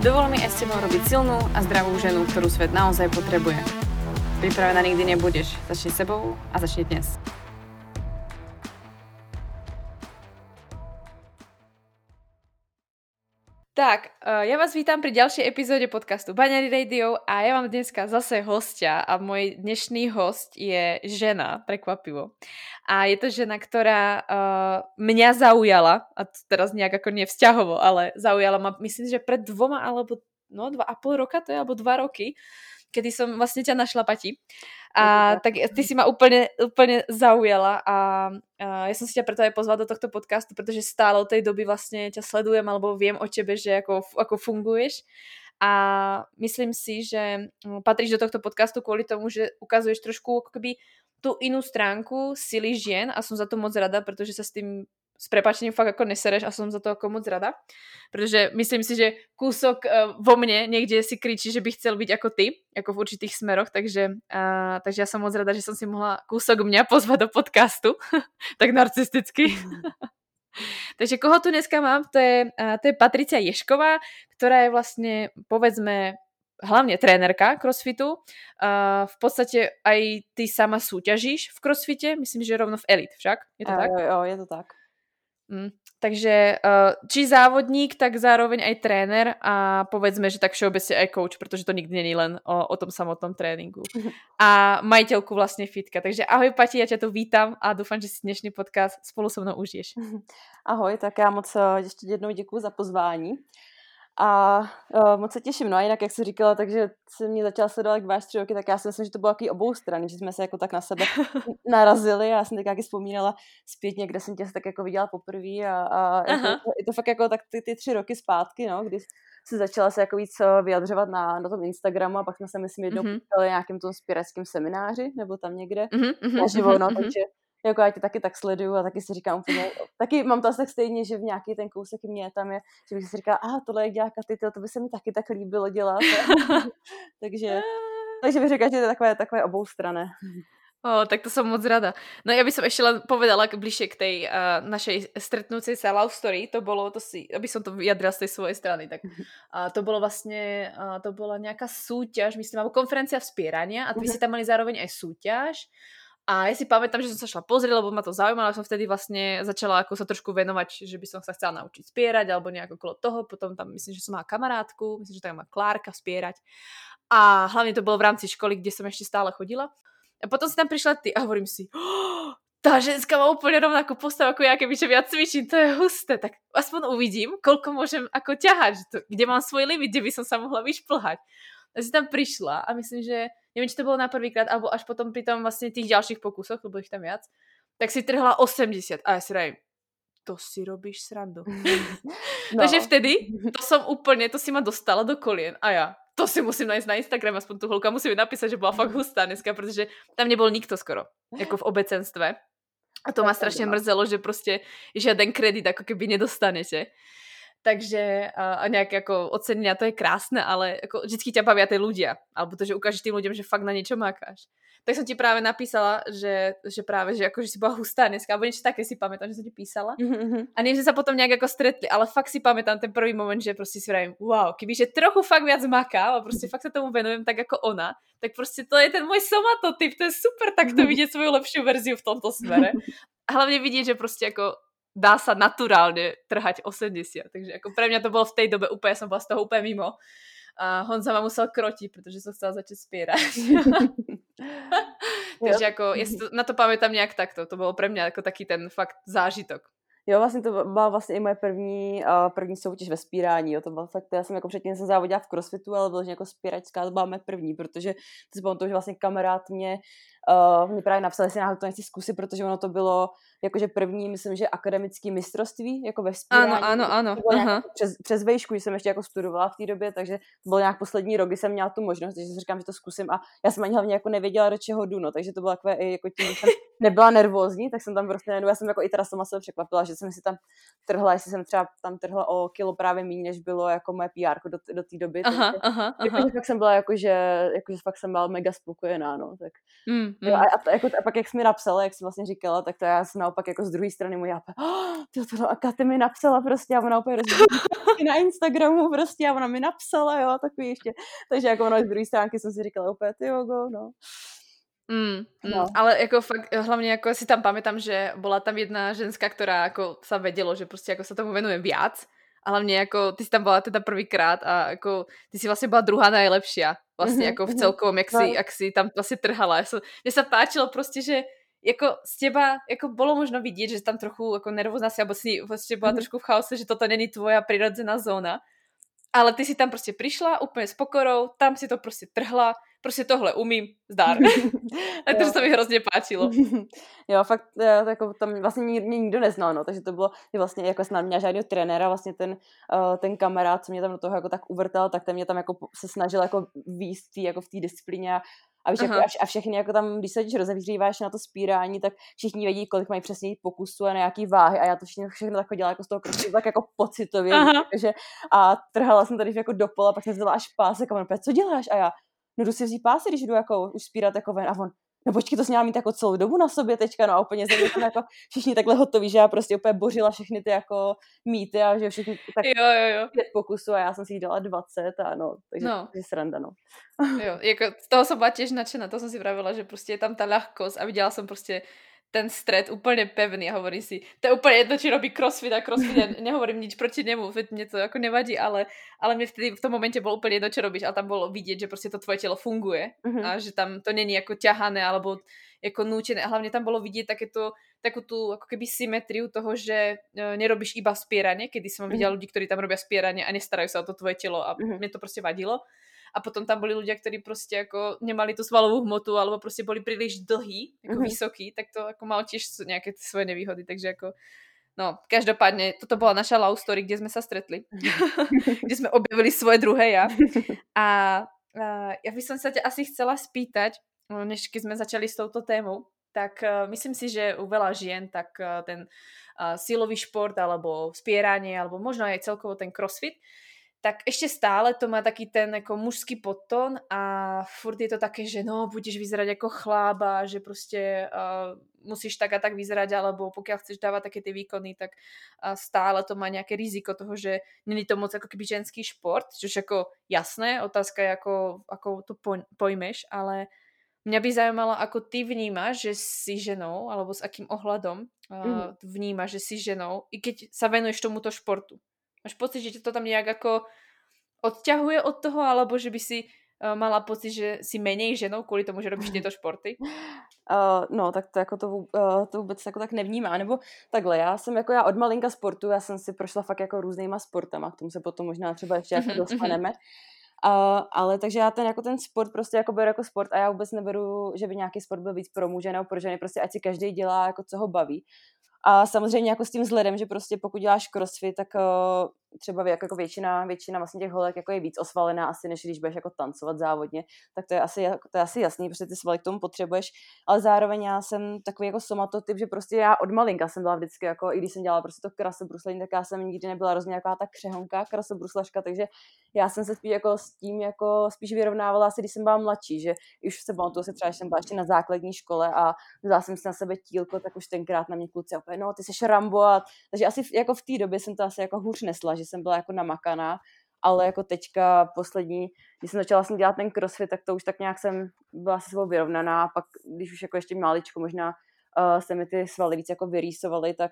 Dovol mi aj s tebou robiť silnú a zdravú ženu, ktorú svet naozaj potrebuje. Pripravená nikdy nebudeš. Začni sebou a začni dnes. Tak, uh, ja vás vítam pri ďalšej epizóde podcastu Baňary Radio a ja mám dneska zase hostia a môj dnešný host je žena, prekvapivo. A je to žena, ktorá uh, mňa zaujala, a to teraz nejak ako nevzťahovo, ale zaujala ma, myslím, že pred dvoma alebo no, dva a pol roka to je, alebo dva roky, kedy som vlastne ťa našla, Pati. A tak ty si ma úplne, úplne zaujala a, a ja som si ťa preto aj pozvala do tohto podcastu, pretože stále od tej doby vlastne ťa sledujem alebo viem o tebe, že ako, ako funguješ a myslím si, že mm, patríš do tohto podcastu kvôli tomu, že ukazuješ trošku ako keby tú inú stránku sily žien a som za to moc rada, pretože sa s tým s prepačením fakt ako nesereš a som za to ako moc rada. Protože myslím si, že kúsok uh, vo mne niekde si kričí, že by chcel byť ako ty, ako v určitých smeroch, takže, uh, takže ja som moc rada, že som si mohla kúsok mňa pozvať do podcastu, tak narcisticky. takže koho tu dneska mám, to je, to je Patricia Ješková, ktorá je vlastne, povedzme, hlavne trénerka crossfitu. Uh, v podstate aj ty sama súťažíš v crossfite, myslím, že rovno v Elite však, je to jo, tak? Jo, je to tak. Mm. Takže uh, či závodník, tak zároveň aj tréner a povedzme, že tak všeobecne aj coach, protože to nikdy není len o, o tom samotnom tréninku. A majiteľku vlastne fitka. Takže ahoj Pati, ja ťa tu vítam a doufám, že si dnešný podcast spolu so mnou užiješ. Ahoj, tak já moc eh, ještě jednou děkuji za pozvání. A uh, moc se těším. No a jinak, jak jsi říkala, takže se mě začala sledovat k váš tři roky, tak já si myslím, že to bylo taky obou strany, že jsme se jako tak na sebe narazili. Já jsem teď taky vzpomínala zpětně, kde jsem tě tak jako viděla poprvé a, a jako, je to fakt jako tak ty, ty tři roky zpátky, no, kdy se začala se jako víc eh, vyjadřovat na, na tom Instagramu a pak jsme se myslím jednou mm-hmm. potkali nějakým tom spiračském semináři nebo tam někde mm-hmm, naživo, no, mm-hmm. takže jako já tě taky tak sleduju a taky si říkám úplně, taky mám to asi tak stejně, že v nějaký ten kousek mě tam je, že bych si říkala, a tohle jak dělá Katy, to, by se mi taky tak líbilo dělat. takže, takže bych řekla, že to je takové, takové obou strany. O, tak to som moc rada. No ja by som ešte len povedala bližšie k tej uh, našej stretnúcej sa love story. To bolo, to si, aby som to vyjadrila z tej svojej strany, tak uh, to bolo vlastne, uh, to bola nejaká súťaž, myslím, alebo konferencia vzpierania a vy ste tam mali zároveň aj súťaž a ja si pamätám, že som sa šla pozrieť, lebo ma to zaujímalo, som vtedy vlastne začala ako sa trošku venovať, že by som sa chcela naučiť spierať alebo nejako okolo toho. Potom tam myslím, že som mala kamarátku, myslím, že tam má Klárka spierať. A hlavne to bolo v rámci školy, kde som ešte stále chodila. A potom si tam prišla ty a hovorím si, oh, tá ženská má úplne rovnakú postavu ako ja, keby viac cvičím, to je husté, tak aspoň uvidím, koľko môžem ako ťahať, kde mám svoj limit, kde by som sa mohla vyšplhať. A si tam prišla a myslím, že neviem, či to bolo na prvýkrát, alebo až potom pri tom vlastne tých ďalších pokusoch, lebo ich tam viac, tak si trhla 80 a ja si rajím, to si robíš srandu. No. Takže vtedy, to som úplne, to si ma dostala do kolien a ja, to si musím nájsť na Instagram, aspoň tu holka musí mi napísať, že bola fakt hustá dneska, protože tam nebol nikto skoro, jako v obecenstve. A to ma strašne mrzelo, že prostě žiaden kredit ako keby nedostanete. Takže a, a nejaké ako ocenenia, to je krásne, ale ako vždycky ťa bavia tie ľudia. Alebo to, že ukážeš tým ľuďom, že fakt na niečo makáš. Tak som ti práve napísala, že, že práve, že akože si bola hustá dneska, alebo niečo také si pamätám, že som ti písala. Mm-hmm. A nie, že sa potom nejak ako stretli, ale fakt si pamätám ten prvý moment, že proste si vravím, wow, kebyže trochu fakt viac maká, a proste fakt sa tomu venujem tak ako ona, tak proste to je ten môj somatotyp, to je super takto vidieť svoju lepšiu verziu v tomto smere. A hlavne vidieť, že proste ako dá sa naturálne trhať 80. Takže ako pre mňa to bolo v tej dobe úplne, som bola z toho úplne mimo. A Honza ma musel krotiť, pretože som chcela začať spierať. Takže ako, ja si to, na to pamätám nejak takto. To bolo pre mňa ako taký ten fakt zážitok. Jo, vlastně to byla vlastně i moje první, uh, první soutěž ve spírání, jo, to bylo fakt, já jsem jako předtím jsem závodila v crossfitu, ale bylo jako spíračská, to byla moje první, protože to si pamatuju, že vlastně kamarád mě uh, mě právě napsal, jestli náhodou to nechci zkusit, protože ono to bylo jakože první, myslím, že akademický mistrovství, jako ve spírání. Ano, ano, ano. To bylo Aha. Přes, přes vejšku, jsem ještě jako studovala v té době, takže to bylo nějak poslední rok, kdy jsem měla tu možnost, takže si říkám, že to zkusím a já jsem ani hlavně jako nevěděla, do čeho jdu, no, takže to bylo takové jako tím, že jsem nebyla nervózní, tak jsem tam prostě nejedu, já jsem jako i teda sama sebe překvapila, že jsem si tam trhla, jestli jsem třeba tam trhla o kilo právě méně, než bylo jako moje PR do, do té doby. Aha, takže, aha, aha. Jako, fakt jsem byla jako, že, jako, že fakt jsem byla mega spokojená, no, tak. Mm, mm. Jo, a, a, jako, a, pak, jak jsi mi napsala, jak jsi vlastně říkala, tak to já jsem naopak jako z druhé strany mu já oh, to, to, a Katy mi napsala prostě a ona úplně na Instagramu prostě a ona mi napsala, jo, takový ještě. Takže jako ono z druhé stránky jsem si říkala úplně, ty jogo, no. Mm, mm, no. Ale jako fakt, hlavně jako si tam pamätám, že byla tam jedna ženská, která jako sa vedelo, že prostě jako sa tomu venuje viac. A hlavně jako ty si tam byla teda prvýkrát a jako ty si vlastně byla druhá nejlepší vlastně jako v celkovém, jak si, jak si tam vlastně trhala. Mně se páčilo prostě, že jako z teba, jako bolo možno vidět, že tam trochu jako nervózna si, alebo si vlastně byla mm. trošku v chaose, že toto není tvoja prirodzená zóna. Ale ty si tam prostě přišla úplně s pokorou, tam si to prostě trhla, prostě tohle umím, zdár. a to se mi hrozně páčilo. jo, fakt, já, jako tam vlastně mě nikdo neznal, no, takže to bylo, že vlastně jako jsem měla žádného trenéra, vlastně ten, uh, ten kamarád, co mě tam do toho jako tak uvrtal, tak ten mě tam jako se snažil jako výst jako v té disciplíně a, víš, jako, a všechny, jako tam, když se rozevříváš na to spírání, tak všichni vědí, kolik mají přesně pokusů a nějaký váhy a já to všechno, všechno tak dělala jako z toho kroku, tak jako pocitově, takže a trhala jsem tady jako do pola, pak jsem vzala až pásek a on co děláš? A já, no jdu si vzít pásy, když jdu jako už spírat jako ven a on, no počkej, to měla mít jako celou dobu na sobě teďka, no a úplně ze tam jako všichni takhle hotoví, že já prostě úplně bořila všechny ty jako mýty a že všichni tak jo, jo, jo. pět pokusů a já jsem si jich dala 20 a no, takže no. je sranda, no. Jo, jako z toho jsem byla těž nadšená, to jsem si pravila, že prostě je tam ta ľahkosť a viděla jsem prostě ten stred úplně pevný a hovorím si, to je úplně jedno, či robí crossfit a crossfit, ja nehovorím nič proti němu, mě to jako nevadí, ale, ale mě vtedy v tom momente bylo úplně jedno, čo robíš a tam bylo vidět, že prostě to tvoje tělo funguje mm-hmm. a že tam to není jako ťahané alebo jako núčené a hlavně tam bylo vidět také to, takú tú ako keby symetriu toho, že e, nerobíš iba spieranie, kedy som mm-hmm. videla ľudí, ktorí tam robia spieranie a nestarajú sa o to tvoje telo a mm-hmm. mne to prostě vadilo a potom tam byli ľudia, kteří prostě jako nemali tu svalovou hmotu alebo prostě byli příliš dlhý, jako mm-hmm. vysoký, tak to jako malo tiež nějaké svoje nevýhody, takže jako No, každopádně, toto byla naša love story, kde jsme se stretli. kde jsme objevili svoje druhé ja. A, a já bych se tě asi chcela spýtať, no, než když jsme začali s touto témou, tak uh, myslím si, že u veľa žien tak uh, ten uh, silový šport alebo spieranie, alebo možno aj celkovo ten crossfit tak ešte stále to má taký ten jako mužský podton a furt je to také, že no, budeš vyzerať jako chlába, že prostě uh, musíš tak a tak vyzerať, alebo pokiaľ chceš dávať také ty výkony, tak uh, stále to má nějaké riziko toho, že není to moc jako keby ženský šport, což jako jasné, otázka je jako, ako to pojmeš, ale Mňa by zajímalo, ako ty vnímaš, že si ženou, alebo s akým ohľadom uh, mm. vnímaš, že si ženou, i keď sa venuješ tomuto športu. Máš pocit, že to tam nějak jako odťahuje od toho, alebo že by si uh, mala pocit, že si menej ženou kvůli tomu, že robíš tyto športy? Uh, no, tak to jako to, uh, to vůbec jako tak nevnímá, nebo takhle, já jsem jako já od malinka sportu, já jsem si prošla fakt jako různýma sportama, k tomu se potom možná třeba ještě jako dostaneme. Uh, ale takže já ten jako ten sport prostě jako beru jako sport a já vůbec neberu, že by nějaký sport byl víc pro muže nebo pro ženy, prostě ať si každý dělá jako co ho baví. A samozřejmě jako s tím vzhledem, že prostě pokud děláš crossfit, tak uh, třeba jako, jako většina, většina vlastně těch holek jako je víc osvalená asi, než když budeš jako tancovat závodně, tak to je asi, to je asi jasný, protože ty svaly k tomu potřebuješ, ale zároveň já jsem takový jako somatotyp, že prostě já od malinka jsem byla vždycky jako, i když jsem dělala prostě to krasobruslení, tak já jsem nikdy nebyla hrozně nějaká ta křehonká krasobruslařka, takže já jsem se spíš jako s tím jako spíš vyrovnávala asi, když jsem byla mladší, že už se pamatuju se třeba, že jsem byla ještě na základní škole a vzala jsem si na sebe tílko, tak už tenkrát na mě kluci opět, no ty jsi Rambo a, takže asi jako v té době jsem to asi jako hůř nesla, že jsem byla jako namakaná, ale jako teďka poslední, když jsem začala vlastně dělat ten crossfit, tak to už tak nějak jsem byla se svou vyrovnaná a pak, když už jako ještě maličko možná uh, se mi ty svaly víc jako vyrýsovaly, tak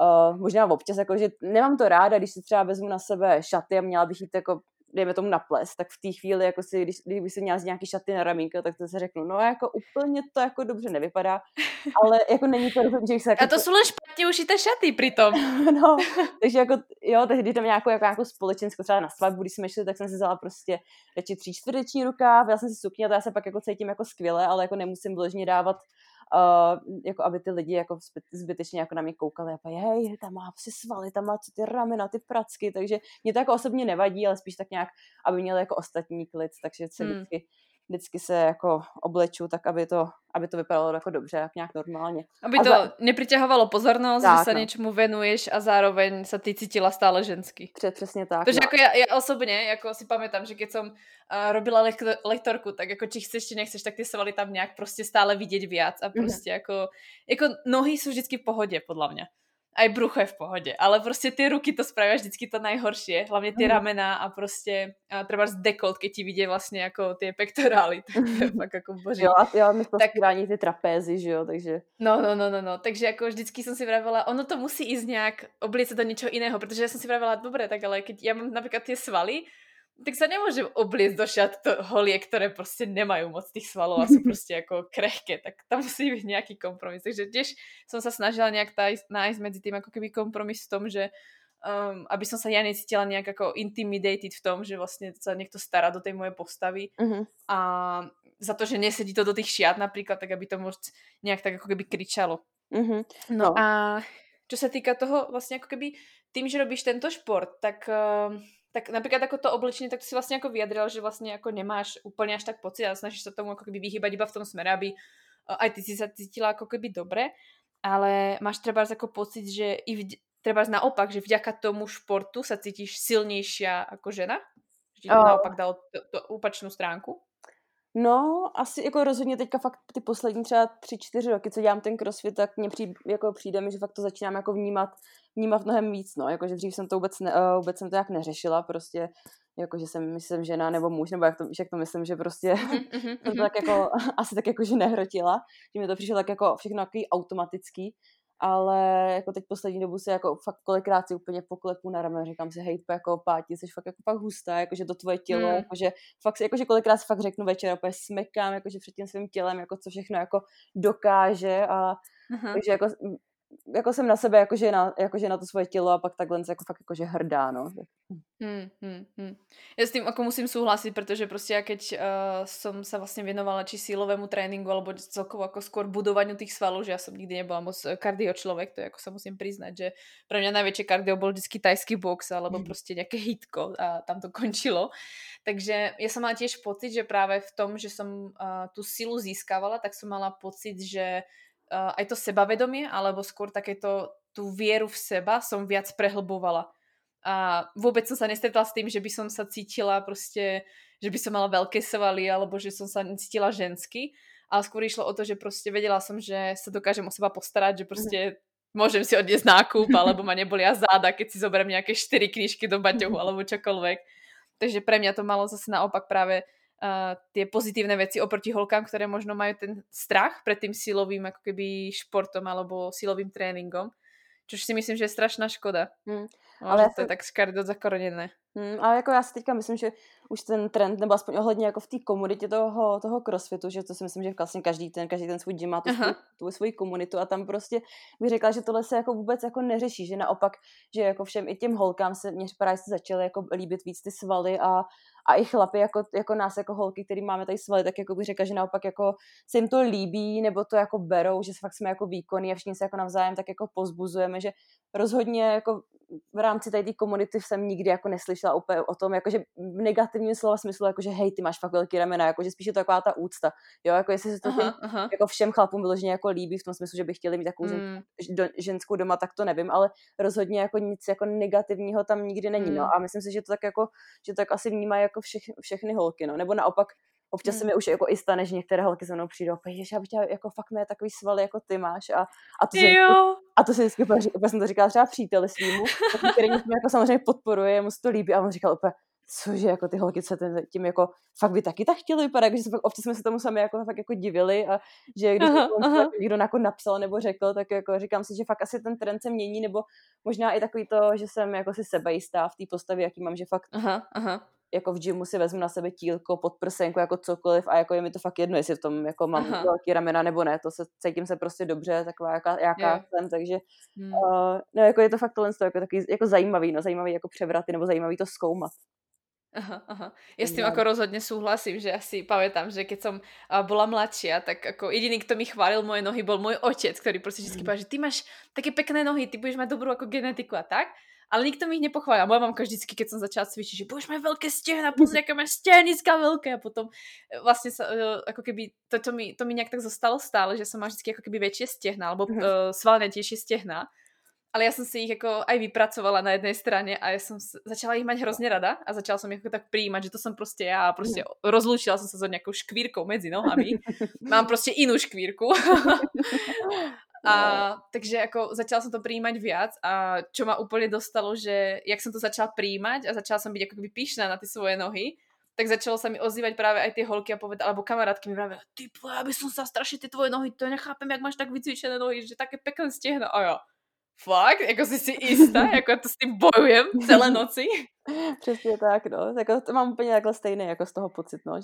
uh, možná občas jako, že nemám to ráda, když si třeba vezmu na sebe šaty a měla bych jít jako dejme tomu na ples, tak v té chvíli, jako si, když, když si měla z nějaký šaty na ramínko, tak to se řeknu, no jako úplně to jako dobře nevypadá, ale jako není to rozhodně, že se jako... A to jsou len špatně ušité šaty přitom. no, takže jako, jo, tehdy tam nějakou, jako, nějakou společenskou, třeba na svatbu, když jsme šli, tak jsem si vzala prostě radši tří čtvrteční rukáv, já jsem si sukně, to já se pak jako cítím jako skvěle, ale jako nemusím vložně dávat uh, jako aby ty lidi jako zbytečně jako na mě koukali a hej, tam má si svaly, tam má co ty ramena, ty pracky, takže mě to jako osobně nevadí, ale spíš tak nějak, aby měli jako ostatní klid, takže se hmm. vždycky vždycky se jako obleču tak, aby to, aby to vypadalo jako dobře, jak nějak normálně. Aby to za... nepriťahovalo pozornost, tak, že se no. něčemu venuješ a zároveň se ty cítila stále ženský. Před, přesně tak. Takže no. jako já, já osobně, jako si pamätám, že keď som uh, robila lektor, lektorku, tak jako či chceš, či nechceš, tak ty svaly tam nějak prostě stále vidět viac a mhm. prostě mm-hmm. jako, jako nohy jsou vždycky v pohodě, podle mě aj brucho je v pohodě, ale prostě ty ruky to spraví vždycky to nejhorší, hlavně ty mm. ramena a prostě a třeba z dekolt, keď ti vidí vlastně jako ty pektorály, tak to je fakt jako boží. Jo, a jo, my tak... rání ty trapézy, že jo, takže. No, no, no, no, no, takže jako vždycky jsem si vravila, ono to musí jít nějak obliecet do něčeho jiného, protože já jsem si vravila, dobré, tak ale keď já mám například ty svaly, tak sa nemôžem obliecť do šat to holie, ktoré prostě nemajú moc tých svalov a sú prostě jako krehké, tak tam musí byť nejaký kompromis. Takže tiež som sa snažila nejak nájsť medzi tým ako keby kompromis v tom, že um, aby som sa ja necítila nejak ako intimidated v tom, že vlastne sa niekto stará do tej mojej postavy uh-huh. a za to, že nesedí to do tých šiat napríklad, tak aby to moc nejak tak ako keby kričalo. Uh-huh. No, no a čo sa týka toho vlastne ako keby tým, že robíš tento šport, tak uh, tak například jako to oblečení, tak to si vlastně jako vyjadril, že vlastně jako nemáš úplně až tak pocit a snažíš se tomu jako keby vyhýbat iba v tom smere, aby eh, aj ty si se cítila jako keby dobre, ale máš třeba jako pocit, že i v, třeba naopak, že vďaka tomu športu se cítíš silnější jako žena? Že ti oh. naopak dalo tu opačnou stránku? No, asi jako rozhodně teďka fakt ty poslední třeba tři, čtyři roky, co dělám ten crossfit, tak mně přijde, jako přijde mi, že fakt to začínám jako vnímat, vnímat mnohem víc, no, jakože dřív jsem to vůbec, ne, uh, vůbec jsem to jak neřešila, prostě, jakože jsem, myslím, žena nebo muž, nebo jak to, jak to myslím, že prostě mm-hmm, jsem to mhm. tak jako, asi tak jako, že nehrotila, že mi to přišlo tak jako všechno takový automatický, ale jako teď poslední dobu se jako fakt kolikrát si úplně poklepu na ramen, říkám si, hej, jako páti, jsi fakt jako fakt hustá, jakože to tvoje tělo, mm. jakože fakt, jakože kolikrát si fakt řeknu večer, úplně smekám, jakože před tím svým tělem, jako co všechno jako dokáže a uh-huh. takže jako jako jsem na sebe jakože na, jakože na to svoje tělo a pak takhle jako fakt jakože hrdá, no. Hmm, hmm, hmm. Já s tím jako musím souhlasit, protože prostě já keď uh, som sa vlastně věnovala či sílovému tréninku alebo celkovo jako skôr budovaniu tých svalů, že já jsem nikdy nebyla moc kardio člověk, to jako sa musím přiznat, že pro mě největší kardio byl vždycky tajský box alebo mm. prostě nějaké hitko a tam to končilo. Takže já jsem mala tiež pocit, že právě v tom, že som uh, tu silu získávala, tak som mala pocit, že uh, aj to sebavedomie, alebo skôr takéto tú vieru v seba som viac prehlbovala. A vôbec som sa nestretla s tým, že by som sa cítila prostě, že by som mala veľké svaly, alebo že som sa cítila žensky. Ale skôr išlo o to, že prostě vedela som, že sa dokážem o seba postarať, že prostě môžem si odniesť nákup, alebo ma nebolia záda, keď si zoberiem nejaké 4 knížky do baťohu, alebo čokoľvek. Takže pre mňa to malo zase naopak práve uh, tie pozitívne veci oproti holkám, ktoré možno majú ten strach pred tým silovým ako keby športom alebo silovým tréningom. Což si myslím, že je strašná škoda. Hmm. Ale to je tak škardo zakoreněné. Hmm, ale jako já si teďka myslím, že už ten trend, nebo aspoň ohledně jako v té komunitě toho, toho crossfitu, že to si myslím, že vlastně každý ten, každý ten svůj gym má tu, svůj, tu svoji komunitu a tam prostě bych řekla, že tohle se jako vůbec jako neřeší, že naopak, že jako všem i těm holkám se, mě připadá, že se začaly jako líbit víc ty svaly a, a i chlapy jako, jako nás, jako holky, který máme tady svaly, tak jako bych řekla, že naopak jako se jim to líbí, nebo to jako berou, že fakt jsme jako výkonní a všichni se jako navzájem tak jako pozbuzujeme, že rozhodně jako v rámci té komunity jsem nikdy jako neslyšela úplně o tom, jakože v negativním slova smyslu, jakože hej, ty máš fakt velký ramena, jakože spíš je to taková ta úcta, jo, jako jestli se to aha, aha. jako všem chlapům vyloženě jako líbí v tom smyslu, že by chtěli mít takovou mm. do, ženskou doma, tak to nevím, ale rozhodně jako nic jako negativního tam nikdy není, mm. no, hmm. a myslím si, že to tak jako, že to tak asi vnímají jako všech, všechny holky, no, nebo naopak Občas se mi už jako i stane, že některé holky se mnou přijdou a že já bych chtěla jako fakt mé takový svaly, jako ty máš. A, a, to, se, a to si vždycky úplně, úplně jsem to říkala třeba příteli svýmu, který mě jako samozřejmě podporuje, mu se to líbí a on říkal úplně, cože jako ty holky se tím jako fakt by taky tak chtěli vypadat, že se fakt, občas jsme se tomu sami jako, fakt jako divili a že když aha, aha. někdo jako napsal nebo řekl, tak jako říkám si, že fakt asi ten trend se mění, nebo možná i takový to, že jsem jako si sebejistá v té postavě, jaký mám, že fakt aha, aha jako v gymu si vezmu na sebe tílko, podprsenku, jako cokoliv a jako je mi to fakt jedno, jestli v tom jako mám Aha. velký ramena nebo ne, to se, cítím se prostě dobře, taková jaká, jaká yeah. jsem, takže hmm. uh, no jako je to fakt tohle jako takový jako zajímavý, no zajímavý jako převraty nebo zajímavý to zkoumat. Aha, aha. Ja s tým ako rozhodne súhlasím, že asi pamätám, že keď som uh, bola mladšia, tak ako jediný, kto mi chválil moje nohy, bol môj otec, ktorý proste vždy povedal, že ty máš také pekné nohy, ty budeš mať dobrú ako genetiku a tak. Ale nikto mi ich nepochválil. Moja mamka vždycky, keď som začala cvičiť, že budeš mať veľké stehna, pozri, aké máš stehniska veľké. A potom e, vlastne sa, uh, ako keby, to, to, mi, to mi nejak tak zostalo stále, že som má vždycky ako keby väčšie stehna, alebo uh, svalnatejšie stehna ale ja som si ich ako aj vypracovala na jednej strane a ja som začala ich mať hrozne rada a začala som ich ako tak príjmať, že to som proste ja a proste mm. rozlúčila som sa so nejakou škvírkou medzi nohami. Mám proste inú škvírku. a takže ako začala som to príjmať viac a čo ma úplne dostalo, že jak som to začala príjmať a začala som byť ako keby pyšná na tie svoje nohy, tak začalo sa mi ozývať práve aj tie holky a povedať, alebo kamarátky mi práve, ty, ja by som sa strašne tie tvoje nohy, to nechápem, jak máš tak vycvičené nohy, že také pekné stehna. A ja, Fakt? Jako jsi si jistá? jako to s tím bojujem celé noci? Přesně tak, no. Jako, to mám úplně takhle stejné, jako z toho pocit, no.